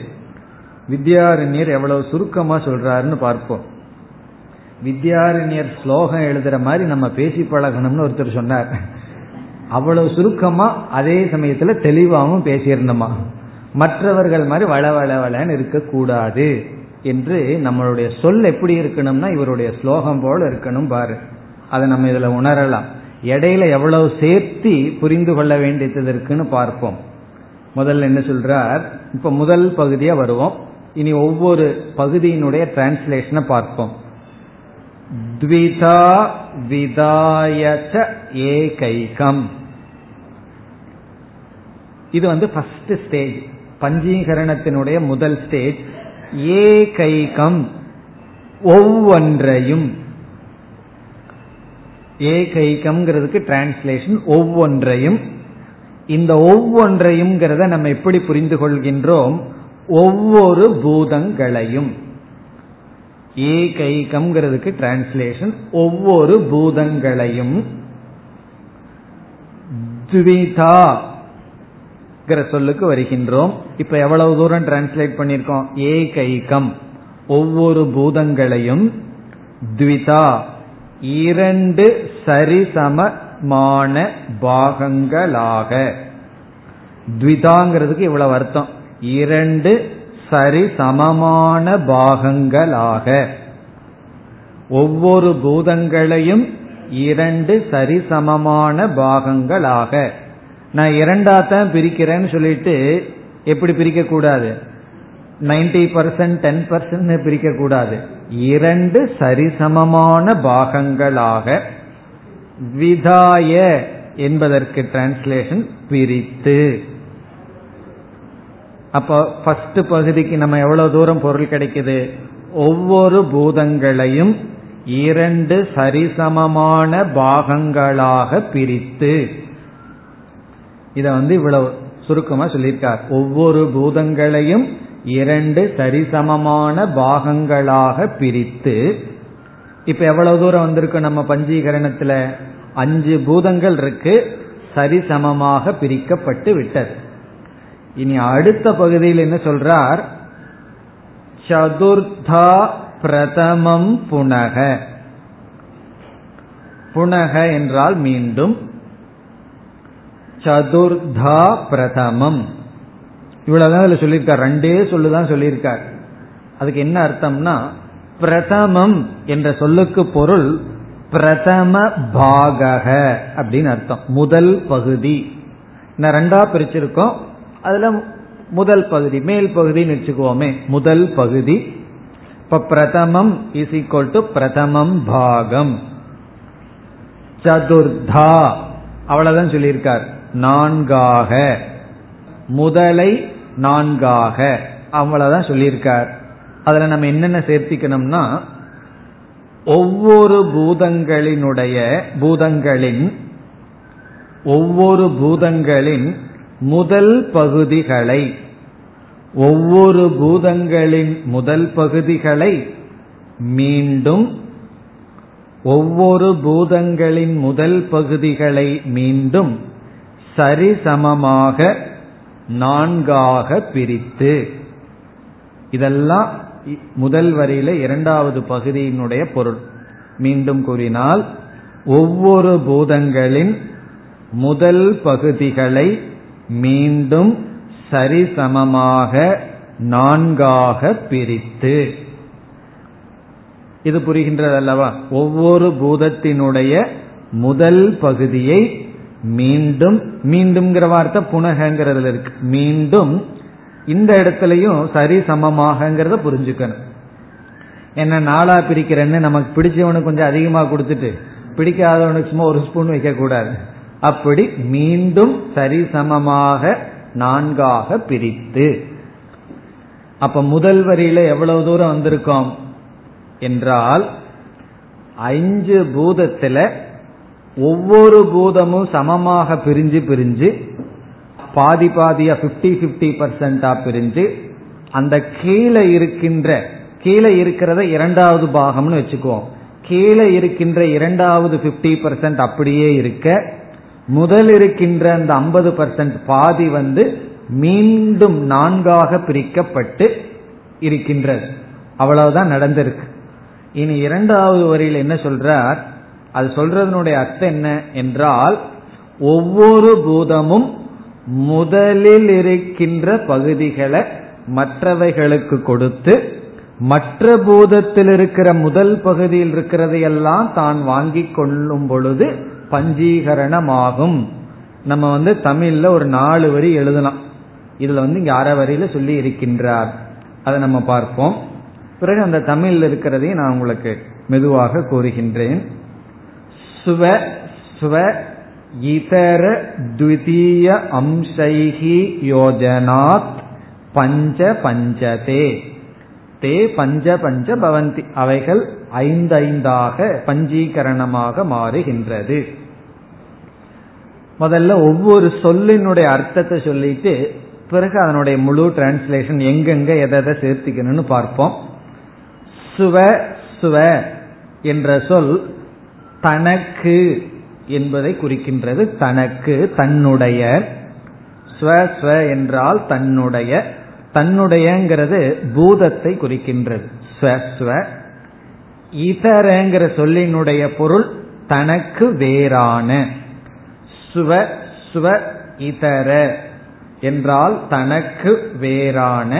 வித்யாரண்யர் எவ்வளவு சுருக்கமா சொல்றாருன்னு பார்ப்போம். வித்யாரண்யர் ஸ்லோகம் எழுதுற மாதிரி நம்ம பேசி பழகணும்னு ஒருத்தர் சொன்னார். அவ்வளவு சுருக்கமா அதே சமயத்துல தெளிவாகவும் பேசியிருந்தோமா? மற்றவர்கள் மாதிரி வள வள வளன்னு இருக்கக்கூடாது என்று நம்மளுடைய சொல் எப்படி இருக்கணும்னா இவருடைய ஸ்லோகம் போல இருக்கணும் பாரு. அதை நம்ம இதுல உணரலாம். இடையில எவ்வளவு சேர்த்தி புரிந்து கொள்ள வேண்டியது இருக்குன்னு பார்ப்போம். முதல்ல என்ன சொல்றார்? இப்ப முதல் பகுதியா வருவோம். இனி ஒவ்வொரு பகுதியினுடைய டிரான்ஸ்லேஷனை பார்ப்போம். த்விதா விதாயச்ச ஏகைகம். இது வந்து ஃபர்ஸ்ட் ஸ்டேஜ் பஞ்சீகரணத்தினுடைய முதல் ஸ்டேஜ் ஏகைகம். ஒவ்வொன்றையும் ஏகைகம்ங்கிறதுக்கு டிரான்ஸ்லேஷன் ஒவ்வொன்றையும். இந்த ஒவ்வொன்றையும் நம்ம எப்படி புரிந்து கொள்கின்றோம் ஒவ்வொரு பூதங்களையும். ஏகைகம்ங்கிறதுக்கு டிரான்ஸ்லேஷன் ஒவ்வொரு பூதங்களையும். துவிதா சொல்லுக்கு வருகின்றோம். இப்ப எவ்வளவு தூரம் டிரான்ஸ்லேட் பண்ணிருக்கோம் ஏகைகம். ஒவ்வொரு பூதங்களையும் துவிதா இரண்டு சரிசமமான பாகங்களாக. த்விதாங்கிறதுக்கு இவ்வளவு அர்த்தம். இரண்டு சரிசமமான பாகங்களாக. ஒவ்வொரு பூதங்களையும் இரண்டு சரிசமமான பாகங்களாக. நான் இரண்டாத்தான் பிரிக்கிறேன்னு சொல்லிட்டு எப்படி பிரிக்க கூடாது நைன்டி பர்சன்ட் டென் பர்சன்ட் பிரிக்க கூடாது இரண்டு சரிசமமான பாகங்களாக விதாய என்பதற்கு டிரான்ஸ்லேஷன் பிரித்து. அப்போ ஃபர்ஸ்ட் பகுதிக்கு நம்ம எவ்வளவு தூரம் பொருள் கிடைக்குது? ஒவ்வொரு பூதங்களையும் இரண்டு சரிசமமான பாகங்களாக பிரித்து. இத வந்து இவ்வளவு சுருக்கமா சொல்லியிருக்கார். ஒவ்வொரு பூதங்களையும் இரண்டு சரிசமமான பாகங்களாக பிரித்து இப்ப எவ்வளவு தூரம் வந்திருக்கு நம்ம பஞ்சீகரணத்துல? அஞ்சு பூதங்கள் இருக்கு சரிசமமாக பிரிக்கப்பட்டு விட்டது. இனி அடுத்த பகுதியில் என்ன சொல்றார்? சதுர்தா பிரதமம் புனக. புனக என்றால் மீண்டும். சதுர்தா பிரதமம். இவ்வளவுதான் இதுல சொல்லியிருக்கார். ரெண்டே சொல்லுதான் சொல்லியிருக்கார். அதுக்கு என்ன அர்த்தம்னா பிரதமம் என்ற சொல்லுக்கு பொருள் பிரதம பாகக அப்படின்னு அர்த்தம். முதல் பகுதி. நான் ரெண்டா பிரிச்சிருக்கோம். அதுல முதல் பகுதி மேல் பகுதின்னு வச்சுக்குவோமே. முதல் பகுதி. இப்ப பிரதமம் இஸ் ஈக்வல் டு பிரதமம் பாகம். சதுர்தா. அவ்வளவுதான் சொல்லியிருக்கார். நான்காக. முதலை நான்காக. அவ்வளவுதான் சொல்லியிருக்கார். அதுல நம்ம என்னென்ன சேர்த்திக்கணும்னா ஒவ்வொரு பூதங்களினுடைய பூதங்களின் ஒவ்வொரு பூதங்களின் முதல் பகுதிகளை ஒவ்வொரு பூதங்களின் முதல் பகுதிகளை மீண்டும் ஒவ்வொரு பூதங்களின் முதல் பகுதிகளை மீண்டும் சரிசமமாக நான்காக பிரித்து. இதெல்லாம் முதல் வரியில இரண்டாவது பகுதியினுடைய பொருள். மீண்டும் கூறினால் ஒவ்வொரு பூதங்களின் முதல் பகுதிகளை மீண்டும் சரிசமமாக நான்காக பிரித்து. இது புரிகின்றது அல்லவா ஒவ்வொரு பூதத்தினுடைய முதல் பகுதியை மீண்டும் மீண்டும்ங்கிற வார்த்தை புனகங்கிறதுல இருக்கு. மீண்டும் இந்த இடத்துலயும் சரி சமமாகங்கிறத புரிஞ்சுக்கணும். என்ன நாளா பிரிக்கிறேன்னு நமக்கு பிடிச்சவனுக்கு கொஞ்சம் அதிகமா கொடுத்துட்டு பிடிக்காதவனுக்கு சும்மா ஒரு ஸ்பூன் வைக்க கூடாது அப்படி மீண்டும் சரிசமமாக நான்காக பிரித்து. அப்ப முதல் வரியில எவ்வளவு தூரம் வந்திருக்கோம்? என்றால் அஞ்சு பூதத்துல ஒவ்வொரு பூதமும் சமமாக பிரிஞ்சு பிரிஞ்சு பாதி பாதியா பிப்டி பிப்டி பர்சன்டா பிரிஞ்சு அந்த கீழே இருக்கின்ற கீழே இருக்கிறத இரண்டாவது பாகம்னு வச்சுக்குவோம். கீழே இருக்கின்ற இரண்டாவது பிப்டி பர்சன்ட் அப்படியே இருக்க முதல் இருக்கின்ற அந்த ஐம்பது பர்சன்ட் பாதி வந்து மீண்டும் நான்காக பிரிக்கப்பட்டு இருக்கின்றது. அவ்வளவுதான் நடந்திருக்கு. இனி இரண்டாவது வரியில் என்ன சொல்றார்? அது சொல்றதனுடைய அர்த்தம் என்ன என்றால் ஒவ்வொரு பூதமும் முதலில் இருக்கின்ற பகுதிகளை மற்றவைகளுக்கு கொடுத்து மற்ற பூதத்தில் இருக்கிற முதல் பகுதியில் இருக்கிறதையெல்லாம் தான் வாங்கி கொள்ளும் பொழுது பஞ்சீகரணமாகும். நம்ம வந்து தமிழ்ல ஒரு நாலு வரி எழுதலாம். இதுல வந்து இங்க அரை வரியில சொல்லி இருக்கின்றார். அதை நம்ம பார்ப்போம். பிறகு அந்த தமிழ்ல இருக்கிறதையும் நான் உங்களுக்கு மெதுவாக கூறுகின்றேன். சுவ ஸ்வ இதர த்விதீய அம்சைகி யோஜனாத் பஞ்ச பஞ்சதே. தே பஞ்ச பஞ்ச பவந்தி. அவைகள் ஐந்தைந்தாக பஞ்சீகரணமாக மாறுகின்றது. முதல்ல ஒவ்வொரு சொல்லினுடைய அர்த்தத்தை சொல்லிட்டு பிறகு அதனுடைய முழு டிரான்ஸ்லேஷன் எங்கெங்க எதை சேர்த்துக்கணும்னு பார்ப்போம். சுவ சுவ என்ற சொல் தனக்கு என்பதை குறிக்கின்றது. தனக்கு தன்னுடைய ஸ்வ ஸ்வ என்றால் தன்னுடைய. தன்னுடையங்கிறது பூதத்தை குறிக்கின்றது. ஸ்வஸ்வ இதரங்கிற சொல்லினுடைய பொருள் தனக்கு வேறான. சுவ ஸ்வ இதர என்றால் தனக்கு வேறான.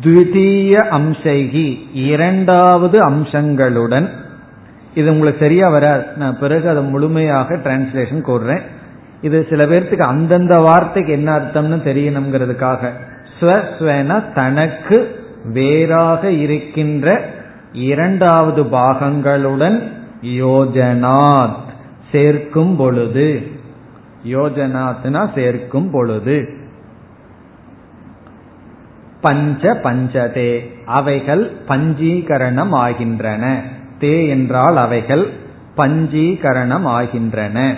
த்விதீய அம்சைகி இரண்டாவது அம்சங்களுடன் இது உங்களுக்கு சரியா வராது. நான் பிறகு அதை முழுமையாக டிரான்ஸ்லேஷன் கூறுறேன். இது சில பேர்த்துக்கு அந்தந்த வார்த்தைக்கு என்ன அர்த்தம்னு தெரியணுங்கிறதுக்காக ஸ்வஸ்வன தனக்கு வேறாக இருக்கின்ற இரண்டாவது பாகங்களுடன் யோஜனாத் சேர்க்கும் பொழுது. யோஜனாத்னா சேர்க்கும் பொழுது. பஞ்ச பஞ்சதே அவைகள் பஞ்சீகரணம் ஆகின்றன தே என்றால் அவைகள் பஞ்சீகரணம் ஆகின்றன.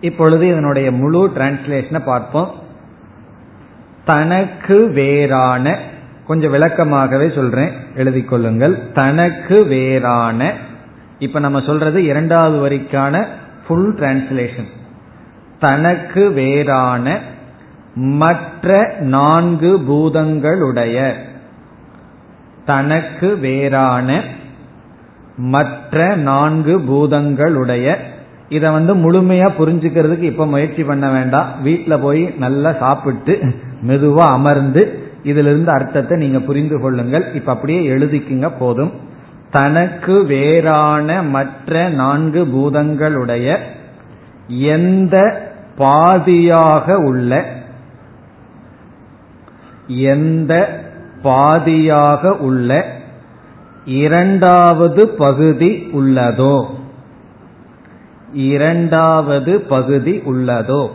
இப்பொழுது இதனுடைய முழு டிரான்ஸ்லேஷனை பார்ப்போம். தனக்கு வேறான கொஞ்சம் விளக்கமாகவே சொல்றேன் எழுதி கொள்ளுங்கள். தனக்கு வேறான இப்ப நம்ம சொல்றது இரண்டாவது வரிக்கான ஃபுல் டிரான்ஸ்லேஷன் தனக்கு வேறான மற்ற நான்கு பூதங்களுடைய தனக்கு வேறான மற்ற நான்கு பூதங்களுடைய இதை வந்து முழுமையா புரிஞ்சுக்கிறதுக்கு இப்ப முயற்சி பண்ண வேண்டாம். வீட்டுல போய் நல்லா சாப்பிட்டு மெதுவா அமர்ந்து இதுல இருந்து அர்த்தத்தை நீங்க புரிந்து கொள்ளுங்கள். இப்ப அப்படியே எழுதிக்குங்க போதும். தனக்கு வேறான மற்ற நான்கு பூதங்களுடைய எந்த பாதியாக உள்ள எந்த பாதியாக உள்ள இரண்டாவது பகுதி உள்ளதோ? இரண்டாவது பகுதி உள்ளதோ?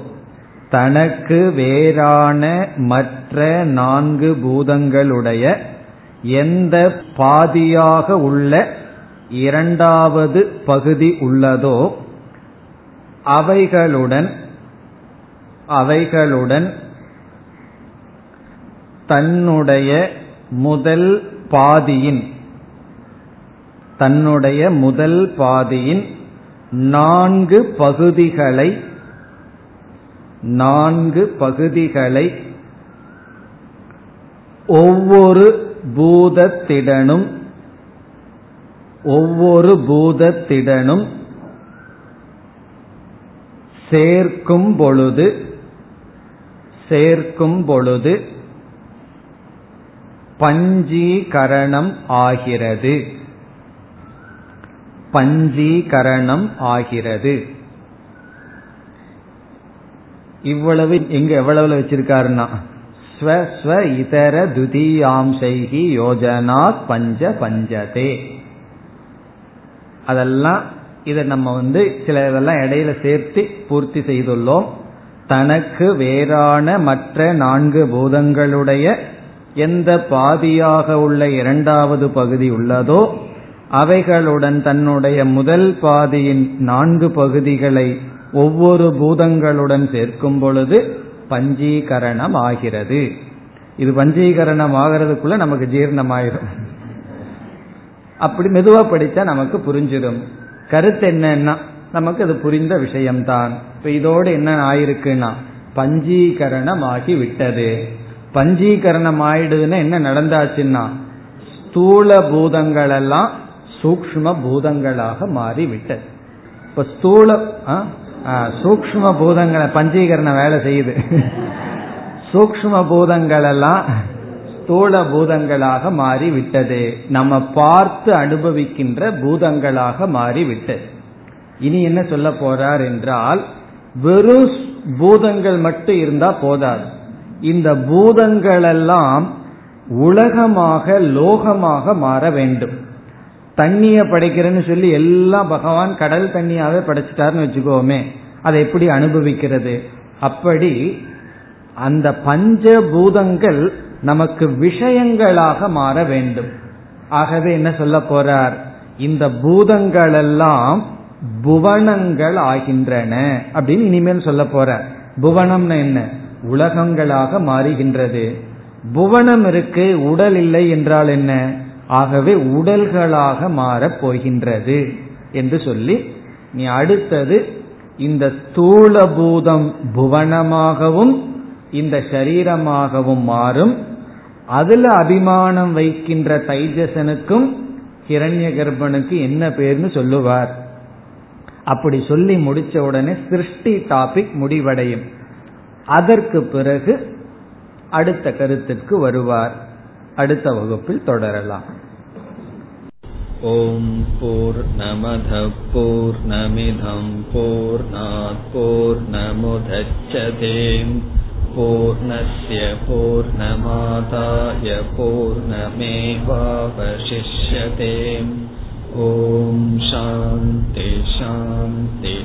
தனக்கு வேறான மற்ற நான்கு பூதங்களுடைய எந்த பாதியாக உள்ள இரண்டாவது பகுதி உள்ளதோ? அவைகளுடன் அவைகளுடன் தன்னுடைய முதல் பாதியின் தன்னுடைய முதல் பாதியின் நான்கு பகுதிகளை நான்கு பகுதிகளை ஒவ்வொரு பூதத்திடனும் ஒவ்வொரு பூதத்திடனும் சேர்க்கும் பொழுது சேர்க்கும் பொழுது பஞ்சீகரணம் ஆகிறது. பஞ்சீகரணம் ஆகிறது. இவ்வளவு எங்க எவ்வளவுல வச்சிருக்காருன்னா ஸ்வஸ்வ இதர துதியாம்சைகி யோஜனா பஞ்ச பஞ்சதே. அதெல்லாம் இதை நம்ம வந்து சில இதெல்லாம் இடையில சேர்த்து பூர்த்தி செய்துள்ளோம். தனக்கு வேறான மற்ற நான்கு பூதங்களுடைய எந்த பாதியாக உள்ள இரண்டாவது பகுதி உள்ளதோ அவைகளுடன் தன்னுடைய முதல் பாதியின் நான்கு பகுதிகளை ஒவ்வொரு பூதங்களுடன் சேர்க்கும் பொழுது பஞ்சீகரணம் ஆகிறது இது பஞ்சீகரணம் ஆகிறதுக்குள்ள நமக்கு ஜீர்ணமாயிரும். அப்படி மெதுவா படித்தா நமக்கு புரிஞ்சிடும் கருத்து என்னன்னா நமக்கு அது புரிந்த விஷயம்தான். இப்ப இதோடு என்ன ஆயிருக்குன்னா பஞ்சீகரணம் ஆகி விட்டது பஞ்சீகரணம் ஆயிடுதுன்னா என்ன நடந்தாச்சுன்னா ஸ்தூல பூதங்கள் எல்லாம் சூக்ம பூதங்களாக மாறிவிட்டது. இப்ப ஸ்தூல சூக்ம பூதங்களை பஞ்சீகரணம் வேலை செய்யுது. சூக்ம பூதங்கள் எல்லாம் ஸ்தூல பூதங்களாக மாறி விட்டது நம்ம பார்த்து அனுபவிக்கின்ற பூதங்களாக மாறிவிட்டது. இனி என்ன சொல்ல போறார் என்றால் வெறும் பூதங்கள் மட்டும் இருந்தா போதாது. இந்த பூதங்களெல்லாம் உலகமாக லோகமாக மாற வேண்டும். தண்ணிய படைக்கிறேன்னு சொல்லி எல்லாம் பகவான் கடல் தண்ணியாவே படைச்சிட்டாருன்னு வச்சுக்கோமே அதை எப்படி அனுபவிக்கிறது? அப்படி அந்த பஞ்ச பூதங்கள் நமக்கு விஷயங்களாக மாற வேண்டும். ஆகவே என்ன சொல்ல போறார்? இந்த பூதங்கள் எல்லாம் புவனங்கள் ஆகின்றன அப்படின்னு இனிமேல் சொல்ல போற புவனம்னு என்ன? உலகங்களாக மாறுகின்றது. புவனம் இருக்கு உடல் இல்லை என்றால் என்ன? ஆகவே உடல்களாக மாறப் போகின்றது என்று சொல்லி நீ அடுத்தது இந்த தூளபூதம் புவனமாகவும் இந்த சரீரமாகவும் மாறும். அதுல அபிமானம் வைக்கின்ற தைஜசனுக்கும் ஹிரண்ய கர்ப்பனுக்கு என்ன பேர்னு சொல்லுவார். அப்படி சொல்லி முடிச்ச உடனே சிருஷ்டி டாபிக் முடிவடையும். அதற்கு பிறகு அடுத்த கருத்திற்கு வருவார் அடுத்த வகுப்பில் தொடரலாம் ॐ पूर्णमधः पूर्णमिधं पूर्णात् पूर्णमुदच्छते पूर्णस्य पूर्णमादाय पूर्णमेवावशिष्यते ॐ शान्ति शान्ति